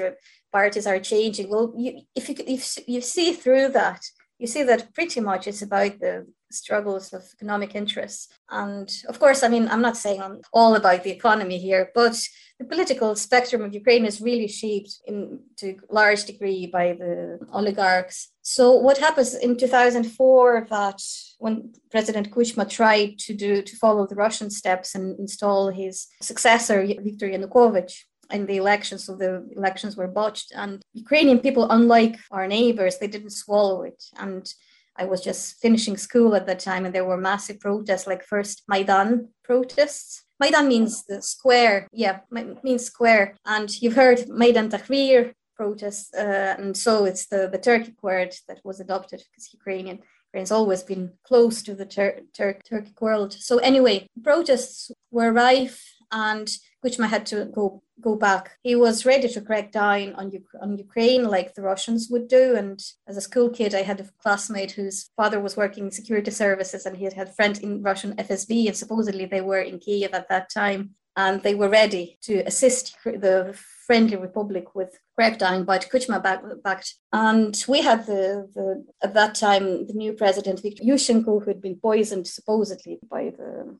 parties are changing. Well, you, if you if you see through that, you see that pretty much it's about the struggles of economic interests. And of course, I mean, I'm not saying I'm all about the economy here, but the political spectrum of Ukraine is really shaped in to large degree by the oligarchs. So what happens in 2004 that when President Kuchma tried to do to follow the Russian steps and install his successor Viktor Yanukovych in the elections, so the elections were botched, and Ukrainian people, unlike our neighbors, they didn't swallow it, and I was just finishing school at that time, and there were massive protests, like first Maidan protests. Maidan means the square, yeah, means square. And you've heard Maidan Tahrir protests, uh, and so it's the, the Turkic word that was adopted because Ukrainian Ukraine's always been close to the Tur- Tur- Turkic world. So anyway, protests were rife, and Kuchma had to go go back. He was ready to crack down on, on Ukraine like the Russians would do. And as a school kid, I had a classmate whose father was working in security services and he had had in Russian FSB. And supposedly they were in Kiev at that time. And they were ready to assist the friendly republic with crackdown, but Kuchma back, backed. And we had the, the, at that time, the new president, Viktor Yushchenko, who had been poisoned supposedly by the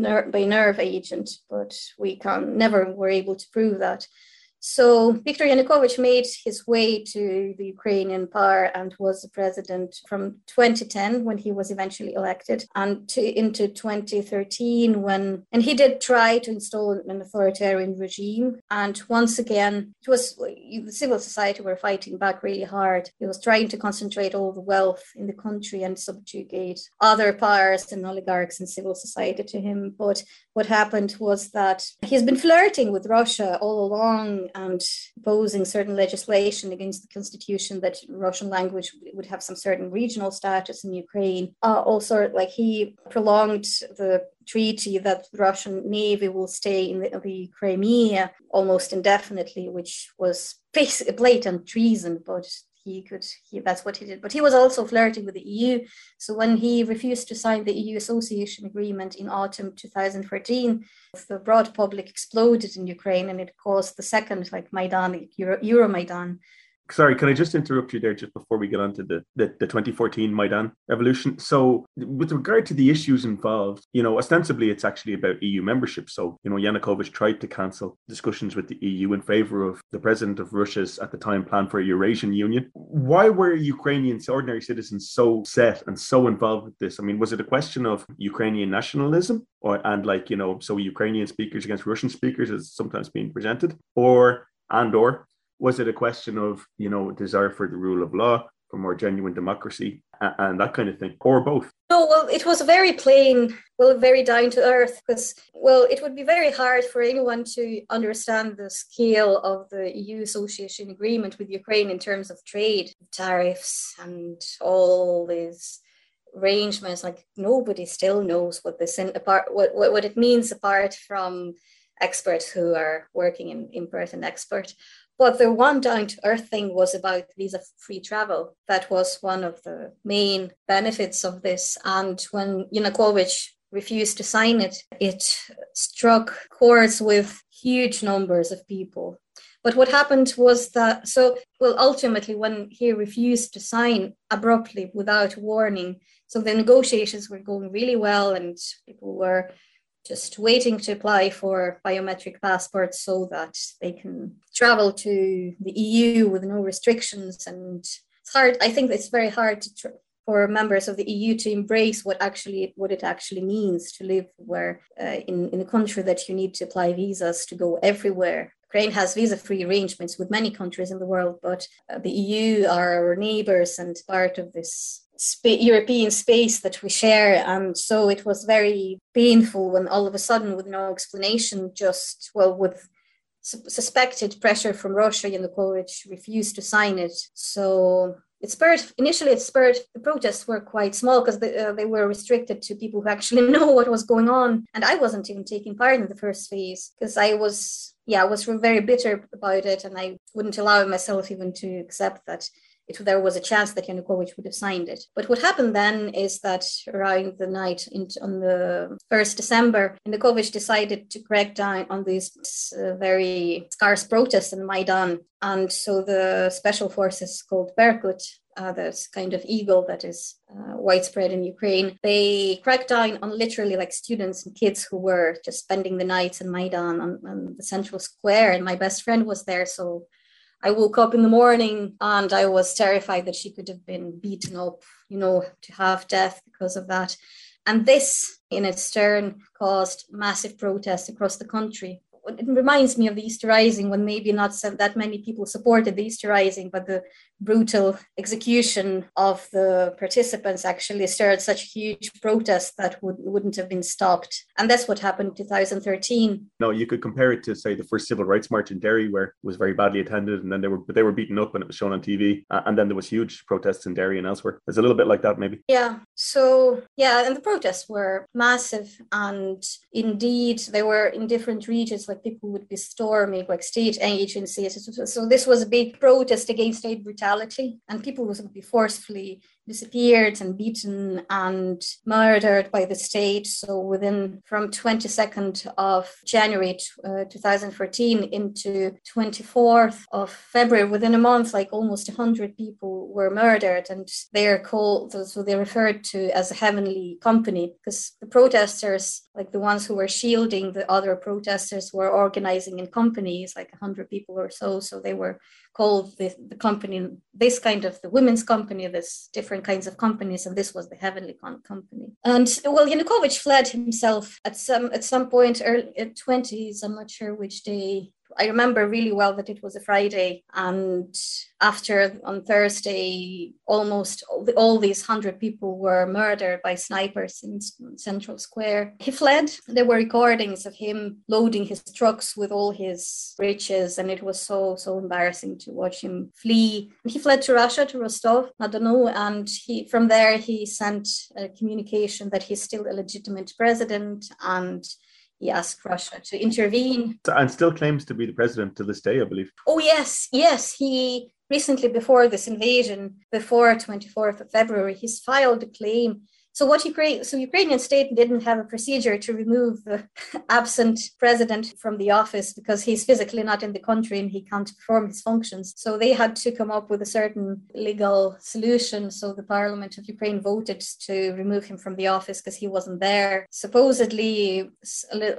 ner- by nerve agent, but we can never were able to prove that. So Viktor Yanukovych made his way to the Ukrainian power and was the president from 2010 when he was eventually elected and to, into 2013 when and he did try to install an authoritarian regime and once again it was the civil society were fighting back really hard. He was trying to concentrate all the wealth in the country and subjugate other powers and oligarchs and civil society to him. But what happened was that he's been flirting with Russia all along and opposing certain legislation against the constitution that Russian language would have some certain regional status in Ukraine. Uh, also, like he prolonged the treaty that the Russian navy will stay in the, the Crimea almost indefinitely, which was blatant treason, but he could he, that's what he did. But he was also flirting with the eu so when he refused to sign the eu association agreement in autumn 2014 the broad public exploded in ukraine and it caused the second like maidan Euro, euromaidan Sorry, can I just interrupt you there just before we get on to the, the, the 2014 Maidan revolution? So, with regard to the issues involved, you know, ostensibly it's actually about EU membership. So, you know, Yanukovych tried to cancel discussions with the EU in favor of the president of Russia's at the time plan for a Eurasian Union. Why were Ukrainians, ordinary citizens, so set and so involved with this? I mean, was it a question of Ukrainian nationalism or and like, you know, so Ukrainian speakers against Russian speakers as sometimes being presented? Or and or was it a question of you know desire for the rule of law for more genuine democracy and that kind of thing or both? No well it was very plain well very down to earth because well it would be very hard for anyone to understand the scale of the eu association agreement with ukraine in terms of trade tariffs and all these arrangements. Like nobody still knows what this in apart what, what, what it means apart from experts who are working in import and export but the one down to earth thing was about visa free travel. That was one of the main benefits of this. And when Yanukovych refused to sign it, it struck chords with huge numbers of people. But what happened was that, so, well, ultimately, when he refused to sign abruptly without warning, so the negotiations were going really well and people were just waiting to apply for biometric passports so that they can travel to the EU with no restrictions. And it's hard. I think it's very hard to tr- for members of the EU to embrace what actually what it actually means to live where uh, in in a country that you need to apply visas to go everywhere. Ukraine has visa-free arrangements with many countries in the world, but uh, the EU are our neighbors and part of this European space that we share. And so it was very painful when all of a sudden, with no explanation, just, well, with su- suspected pressure from Russia, Yanukovych refused to sign it. So it spurred, initially, it spurred, the protests were quite small because they, uh, they were restricted to people who actually know what was going on. And I wasn't even taking part in the first phase because I was, yeah, I was very bitter about it. And I wouldn't allow myself even to accept that it, there was a chance that Yanukovych would have signed it. But what happened then is that around the night in, on the 1st December, Yanukovych decided to crack down on these uh, very scarce protests in Maidan. And so the special forces called Berkut uh, this kind of eagle that is uh, widespread in Ukraine. They cracked down on literally like students and kids who were just spending the nights in Maidan on, on the central square. And my best friend was there, so I woke up in the morning and I was terrified that she could have been beaten up, you know, to half death because of that. And this, in its turn, caused massive protests across the country it reminds me of the Easter Rising when maybe not that many people supported the Easter Rising, but the brutal execution of the participants actually stirred such huge protests that would, wouldn't have been stopped. And that's what happened in 2013. No, you could compare it to say the first civil rights march in Derry, where it was very badly attended, and then they were they were beaten up and it was shown on TV, and then there was huge protests in Derry and elsewhere. It's a little bit like that, maybe. Yeah. So yeah, and the protests were massive, and indeed they were in different regions like people would be storming like state agencies. So this was a big protest against state brutality, and people would be forcefully disappeared and beaten and murdered by the state. So within from 22nd of January uh, 2014 into 24th of February, within a month, like almost 100 people were murdered, and they are called so they're referred to as a heavenly company because the protesters, like the ones who were shielding the other protesters, were organizing in companies, like 100 people or so. So they were called the, the company this kind of the women's company this different kinds of companies and this was the heavenly company. And well yanukovych fled himself at some at some point early 20s i'm not sure which day I remember really well that it was a Friday, and after on Thursday, almost all, the, all these hundred people were murdered by snipers in Central Square. He fled. There were recordings of him loading his trucks with all his riches, and it was so so embarrassing to watch him flee. He fled to Russia, to Rostov, I don't know, and he from there he sent a communication that he's still a legitimate president and he asked Russia to intervene. And still claims to be the president to this day, I believe. Oh, yes, yes. He recently, before this invasion, before 24th of February, he's filed a claim So what Ukraine, so Ukrainian state didn't have a procedure to remove the absent president from the office because he's physically not in the country and he can't perform his functions. So they had to come up with a certain legal solution. So the parliament of Ukraine voted to remove him from the office because he wasn't there. Supposedly,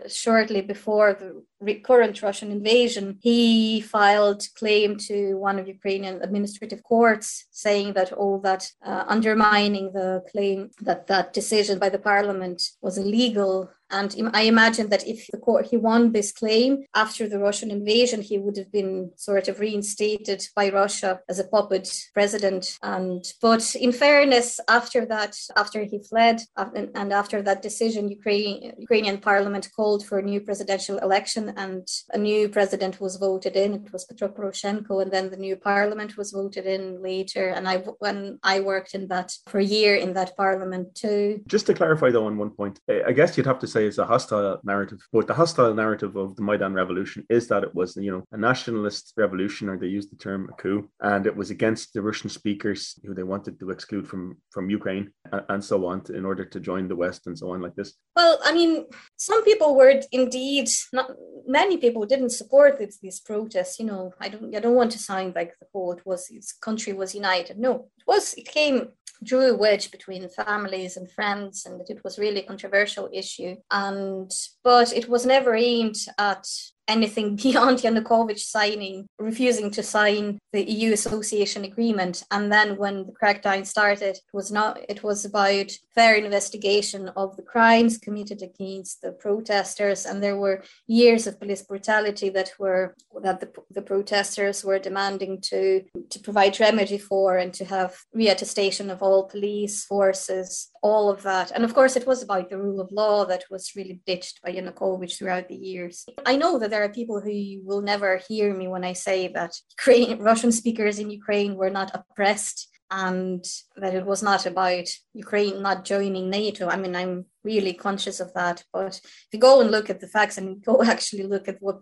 shortly before the current Russian invasion, he filed claim to one of Ukrainian administrative courts saying that all that uh, undermining the claim that that decision by the parliament was illegal and I imagine that if the court he won this claim after the Russian invasion, he would have been sort of reinstated by Russia as a puppet president. And but in fairness, after that, after he fled, and after that decision, Ukraine, Ukrainian parliament called for a new presidential election, and a new president was voted in. It was Petro Poroshenko, and then the new parliament was voted in later. And I when I worked in that for a year in that parliament too. Just to clarify though, on one point, I guess you'd have to say say is a hostile narrative, but the hostile narrative of the Maidan revolution is that it was, you know, a nationalist revolution, or they used the term a coup, and it was against the Russian speakers who they wanted to exclude from from Ukraine and so on in order to join the West and so on like this. Well, I mean, some people were indeed not. Many people didn't support this, these protests. You know, I don't. I don't want to sound like the whole it was its country was united. No, was. It came drew a wedge between families and friends and it was really a controversial issue and but it was never aimed at anything beyond Yanukovych signing, refusing to sign the EU association agreement. And then when the crackdown started, it was not it was about fair investigation of the crimes committed against the protesters. And there were years of police brutality that were that the, the protesters were demanding to to provide remedy for and to have reattestation of all police forces all of that. And of course, it was about the rule of law that was really ditched by Yanukovych throughout the years. I know that there are people who will never hear me when I say that Ukraine, Russian speakers in Ukraine were not oppressed and that it was not about Ukraine not joining NATO. I mean, I'm really conscious of that. But if you go and look at the facts and go actually look at what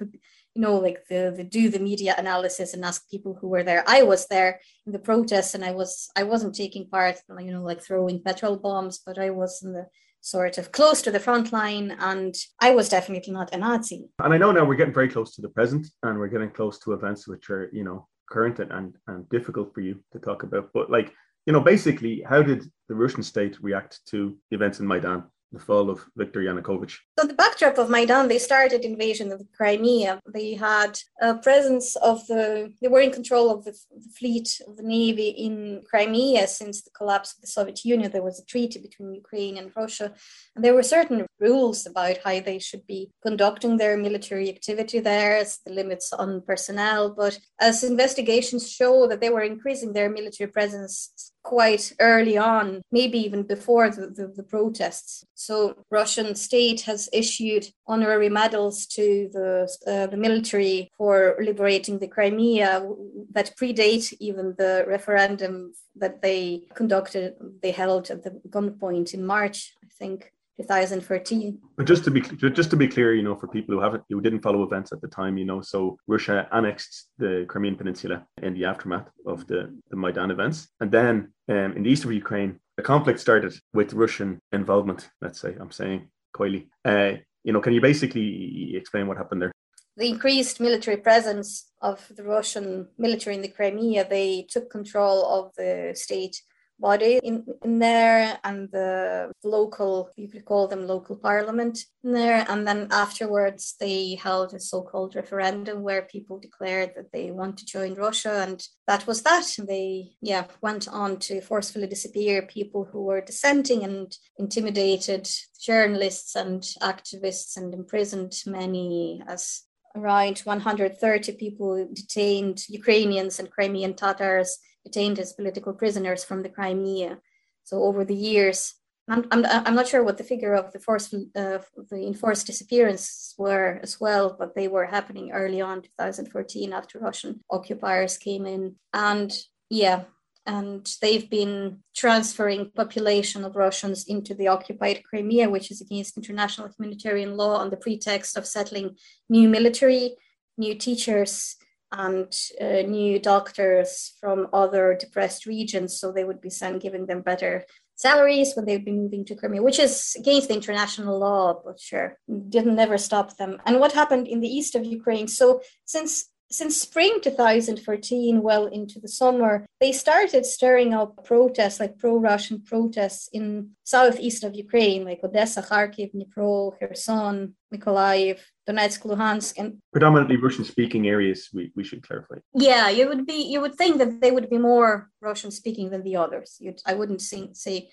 you know, like the, the do the media analysis and ask people who were there. I was there in the protests and I was I wasn't taking part, you know, like throwing petrol bombs, but I was in the sort of close to the front line and I was definitely not a Nazi. And I know now we're getting very close to the present and we're getting close to events which are, you know, current and, and difficult for you to talk about. But like, you know, basically, how did the Russian state react to the events in Maidan? The fall of Viktor Yanukovych? So the backdrop of Maidan, they started invasion of Crimea. They had a presence of the, they were in control of the, the, fleet of the navy in Crimea since the collapse of the Soviet Union. There was a treaty between Ukraine and Russia, and there were certain rules about how they should be conducting their military activity there, as the limits on personnel. But as investigations show that they were increasing their military presence quite early on, maybe even before the, the, the, protests. So Russian state has issued honorary medals to the, uh, the military for liberating the Crimea that predate even the referendum that they conducted, they held at the gunpoint in March, I think. 2014. But just to be just to be clear, you know, for people who haven't who didn't follow events at the time, you know, so Russia annexed the Crimean Peninsula in the aftermath of the, the Maidan events, and then um, in the east of Ukraine, the conflict started with Russian involvement. Let's say I'm saying coyly. Uh, you know, can you basically explain what happened there? The increased military presence of the Russian military in the Crimea, they took control of the state body in, in there and the local, you could call them local parliament in there. And then afterwards, they held a so called referendum where people declared that they want to join Russia. And that was that. They, yeah, went on to forcefully disappear people who were dissenting and intimidated journalists and activists and imprisoned many as around 130 people detained Ukrainians and Crimean Tatars detained as political prisoners from the Crimea. So over the years, I'm, I'm, I'm not sure what the figure of the forced uh, the enforced disappearances were as well, but they were happening early on 2014 after Russian occupiers came in. And yeah, and they've been transferring population of Russians into the occupied Crimea, which is against international humanitarian law on the pretext of settling new military, new teachers, and uh, new doctors from other depressed regions. So they would be sent, giving them better salaries when they'd be moving to Crimea, which is against the international law, but sure, didn't never stop them. And what happened in the east of Ukraine? So since since spring 2014, well into the summer, they started stirring up protests, like pro-Russian protests in southeast of Ukraine, like Odessa, Kharkiv, Dnipro, Kherson, Mykolaiv, Donetsk, Luhansk, and predominantly Russian-speaking areas. We, we should clarify. Yeah, you would be you would think that they would be more Russian-speaking than the others. You'd, I wouldn't say, say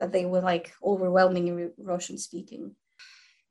that they were like overwhelmingly Russian-speaking.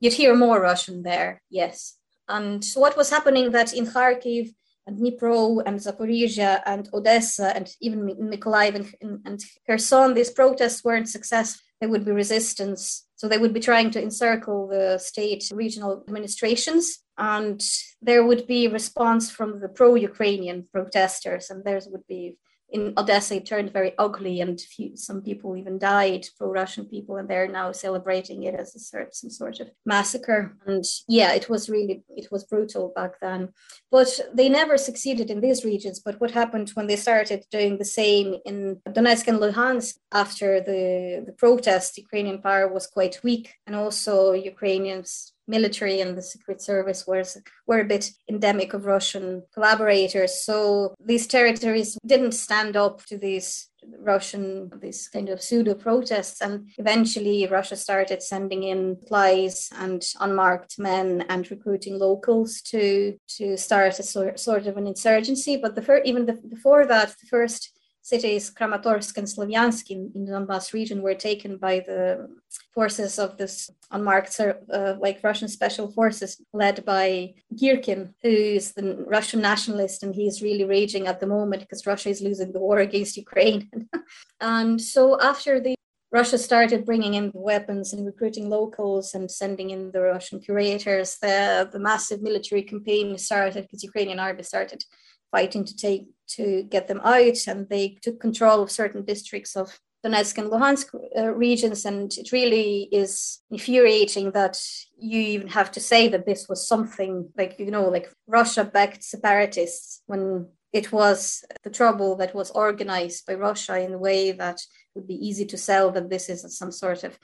You'd hear more Russian there, yes, and what was happening that in Kharkiv and Dnipro and Zaporizhia and Odessa and even Mykolaiv and, and Kherson, these protests weren't successful. There would be resistance. So they would be trying to encircle the state regional administrations. And there would be response from the pro Ukrainian protesters, and theirs would be in Odessa it turned very ugly, and few, some people even died, pro-Russian people, and they're now celebrating it as a sort, some sort of massacre. And yeah, it was really it was brutal back then. But they never succeeded in these regions. But what happened when they started doing the same in Donetsk and Luhansk after the the protest? Ukrainian power was quite weak, and also Ukrainians military and the secret service was were a bit endemic of Russian collaborators. So these territories didn't stand up to these Russian these kind of pseudo protests, and eventually Russia started sending in supplies and unmarked men and recruiting locals to to start a sort, sort of an insurgency. But the fir- even the, before that, the first cities Kramatorsk and Slavyansk in, in the Donbass region were taken by the forces of this unmarked, uh, like Russian special forces led by Girkin, who is the Russian nationalist, and he is really raging at the moment because Russia is losing the war against Ukraine. and so after the Russia started bringing in weapons and recruiting locals and sending in the Russian curators. The, the massive military campaign started because Ukrainian army started fighting to take to get them out, and they took control of certain districts of Donetsk and Luhansk uh, regions. And it really is infuriating that you even have to say that this was something like, you know, like Russia backed separatists when it was the trouble that was organized by Russia in a way that would be easy to sell that this is some sort of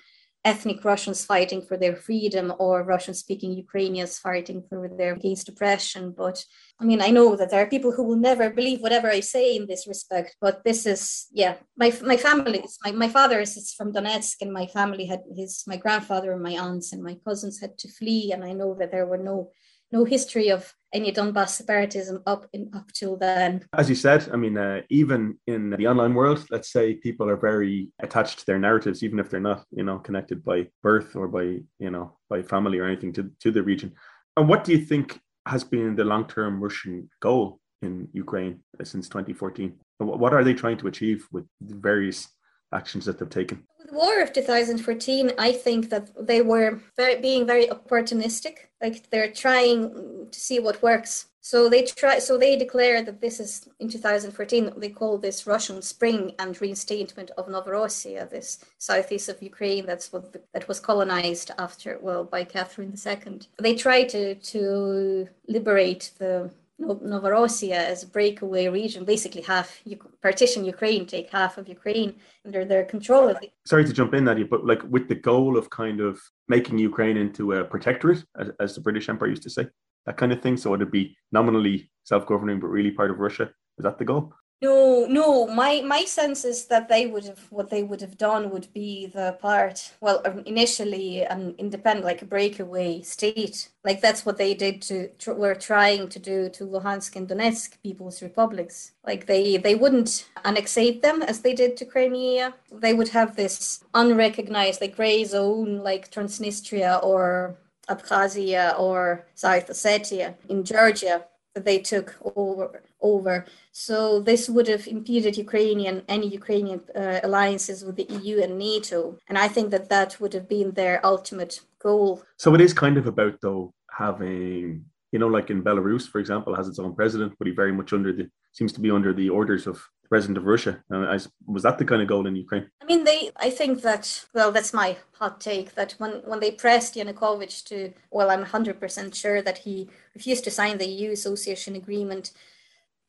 ethnic Russians fighting for their freedom or Russian speaking Ukrainians fighting for their against oppression. But I mean, I know that there are people who will never believe whatever I say in this respect, but this is, yeah, my, my family, my, my father is from Donetsk and my family had his, my grandfather and my aunts and my cousins had to flee. And I know that there were no no history of any Donbass separatism up in up till then. As you said, I mean, uh, even in the online world, let's say people are very attached to their narratives, even if they're not, you know, connected by birth or by, you know, by family or anything to, to the region. And what do you think has been the long-term Russian goal in Ukraine since 2014? What are they trying to achieve with various actions that they've taken? the war of 2014, I think that they were very, being very opportunistic. Like they're trying to see what works. So they try. So they declare that this is in 2014. They call this Russian Spring and reinstatement of Novorossiya, this southeast of Ukraine. That's what the, that was colonized after well by Catherine II. They try to to liberate the Novorossiya as a breakaway region, basically half partition Ukraine, take half of Ukraine under their control. Of it. Sorry to jump in, Nadia, but like with the goal of kind of making Ukraine into a protectorate, as, as the British Empire used to say, that kind of thing. So it'd be nominally self-governing, but really part of Russia. Is that the goal? No, no. My my sense is that they would have what they would have done would be the part. Well, um, initially an independent, like a breakaway state. Like that's what they did to tr- were trying to do to Luhansk and Donetsk people's republics. Like they they wouldn't annexate them as they did to Crimea. They would have this unrecognized like gray zone, like Transnistria or Abkhazia or South Ossetia in Georgia that they took over over. So this would have impeded Ukrainian any Ukrainian uh, alliances with the EU and NATO, and I think that that would have been their ultimate goal. So it is kind of about though having you know, like in Belarus, for example, has its own president, but he very much under the seems to be under the orders of president of Russia. Uh, was that the kind of goal in Ukraine? I mean, they. I think that. Well, that's my hot take. That when when they pressed Yanukovych to, well, I'm 100 percent sure that he refused to sign the EU association agreement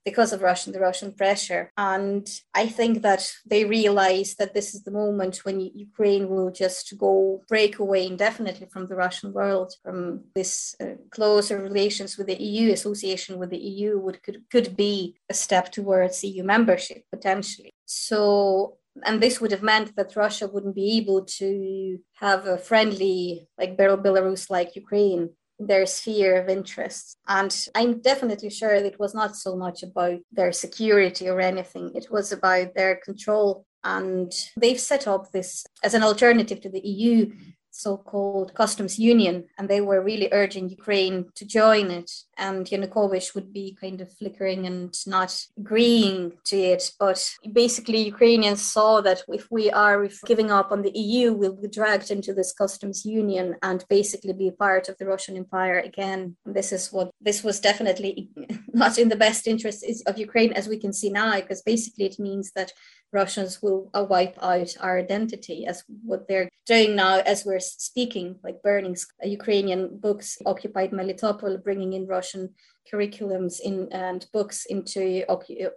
because of Russian, the Russian pressure. And I think that they realize that this is the moment when Ukraine will just go break away indefinitely from the Russian world, from this uh, closer relations with the EU, association with the EU would could, could be a step towards EU membership potentially. So and this would have meant that Russia wouldn't be able to have a friendly like Belarus like Ukraine their sphere of interest. And I'm definitely sure it was not so much about their security or anything, it was about their control. And they've set up this as an alternative to the EU so-called customs union and they were really urging ukraine to join it. And yanukovych would be kind of flickering and not agreeing to it. But basically ukrainians saw that if we are giving up on the eu we'll be dragged into this customs union and basically be part of the russian empire again. This is what this was definitely not in the best interest of ukraine as we can see now because basically it means that Russians will uh, wipe out our identity as what they're doing now as we're speaking, like burning Ukrainian books, occupied Melitopol, bringing in Russian curriculums in and books into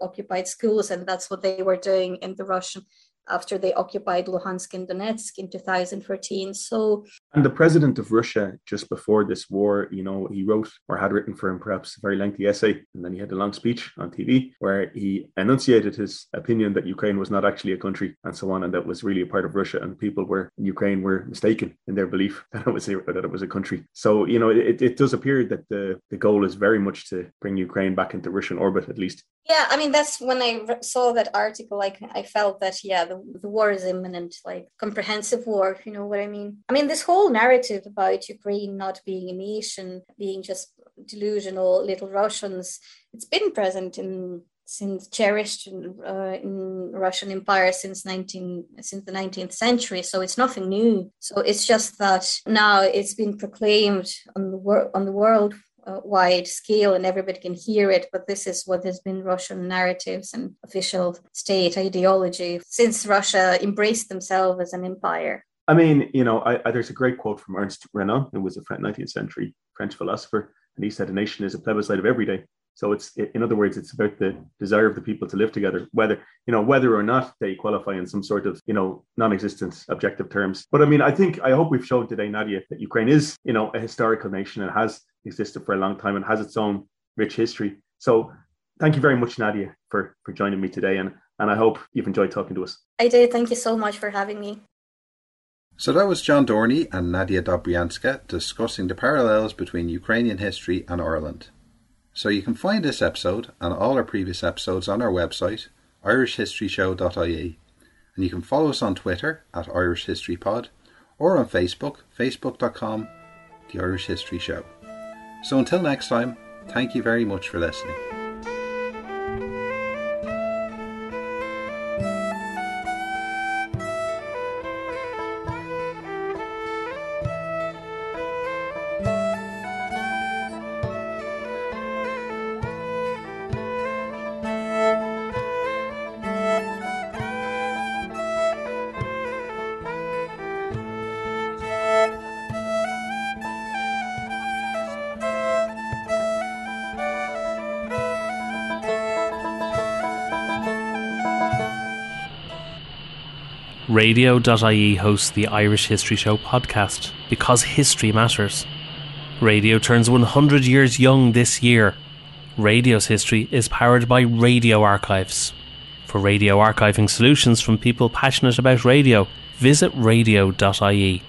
occupied schools. And that's what they were doing in the Russian after they occupied Luhansk and Donetsk in 2014. So, and the president of Russia, just before this war, you know, he wrote or had written for him perhaps a very lengthy essay, and then he had a long speech on TV where he enunciated his opinion that Ukraine was not actually a country and so on, and that was really a part of Russia, and people were in Ukraine were mistaken in their belief that it was a, that it was a country. So, you know, it, it does appear that the the goal is very much to bring Ukraine back into Russian orbit, at least. Yeah, I mean that's when I saw that article. Like I felt that yeah, the, the war is imminent, like comprehensive war. You know what I mean? I mean this whole narrative about Ukraine not being a nation, being just delusional little Russians. It's been present in since cherished in, uh, in Russian Empire since 19 since the 19th century. So it's nothing new. So it's just that now it's been proclaimed on the world on the world uh, wide scale and everybody can hear it, but this is what has been Russian narratives and official state ideology since Russia embraced themselves as an empire. I mean, you know, I, I, there's a great quote from Ernest Renan, who was a 19th century French philosopher, and he said, "A nation is a plebiscite of every day." So it's, in other words, it's about the desire of the people to live together, whether you know whether or not they qualify in some sort of you know non-existent objective terms. But I mean, I think I hope we've shown today, Nadia, that Ukraine is you know a historical nation and has existed for a long time and has its own rich history. So thank you very much, Nadia, for for joining me today, and and I hope you've enjoyed talking to us. I did. Thank you so much for having me. So that was John Dorney and Nadia Dobrianska discussing the parallels between Ukrainian history and Ireland. So you can find this episode and all our previous episodes on our website, irishhistoryshow.ie, and you can follow us on Twitter at Irish History Pod or on Facebook, facebook.com, The Irish History Show. So until next time, thank you very much for listening. Radio.ie hosts the Irish History Show podcast because history matters. Radio turns 100 years young this year. Radio's history is powered by Radio Archives. For radio archiving solutions from people passionate about radio, visit radio.ie.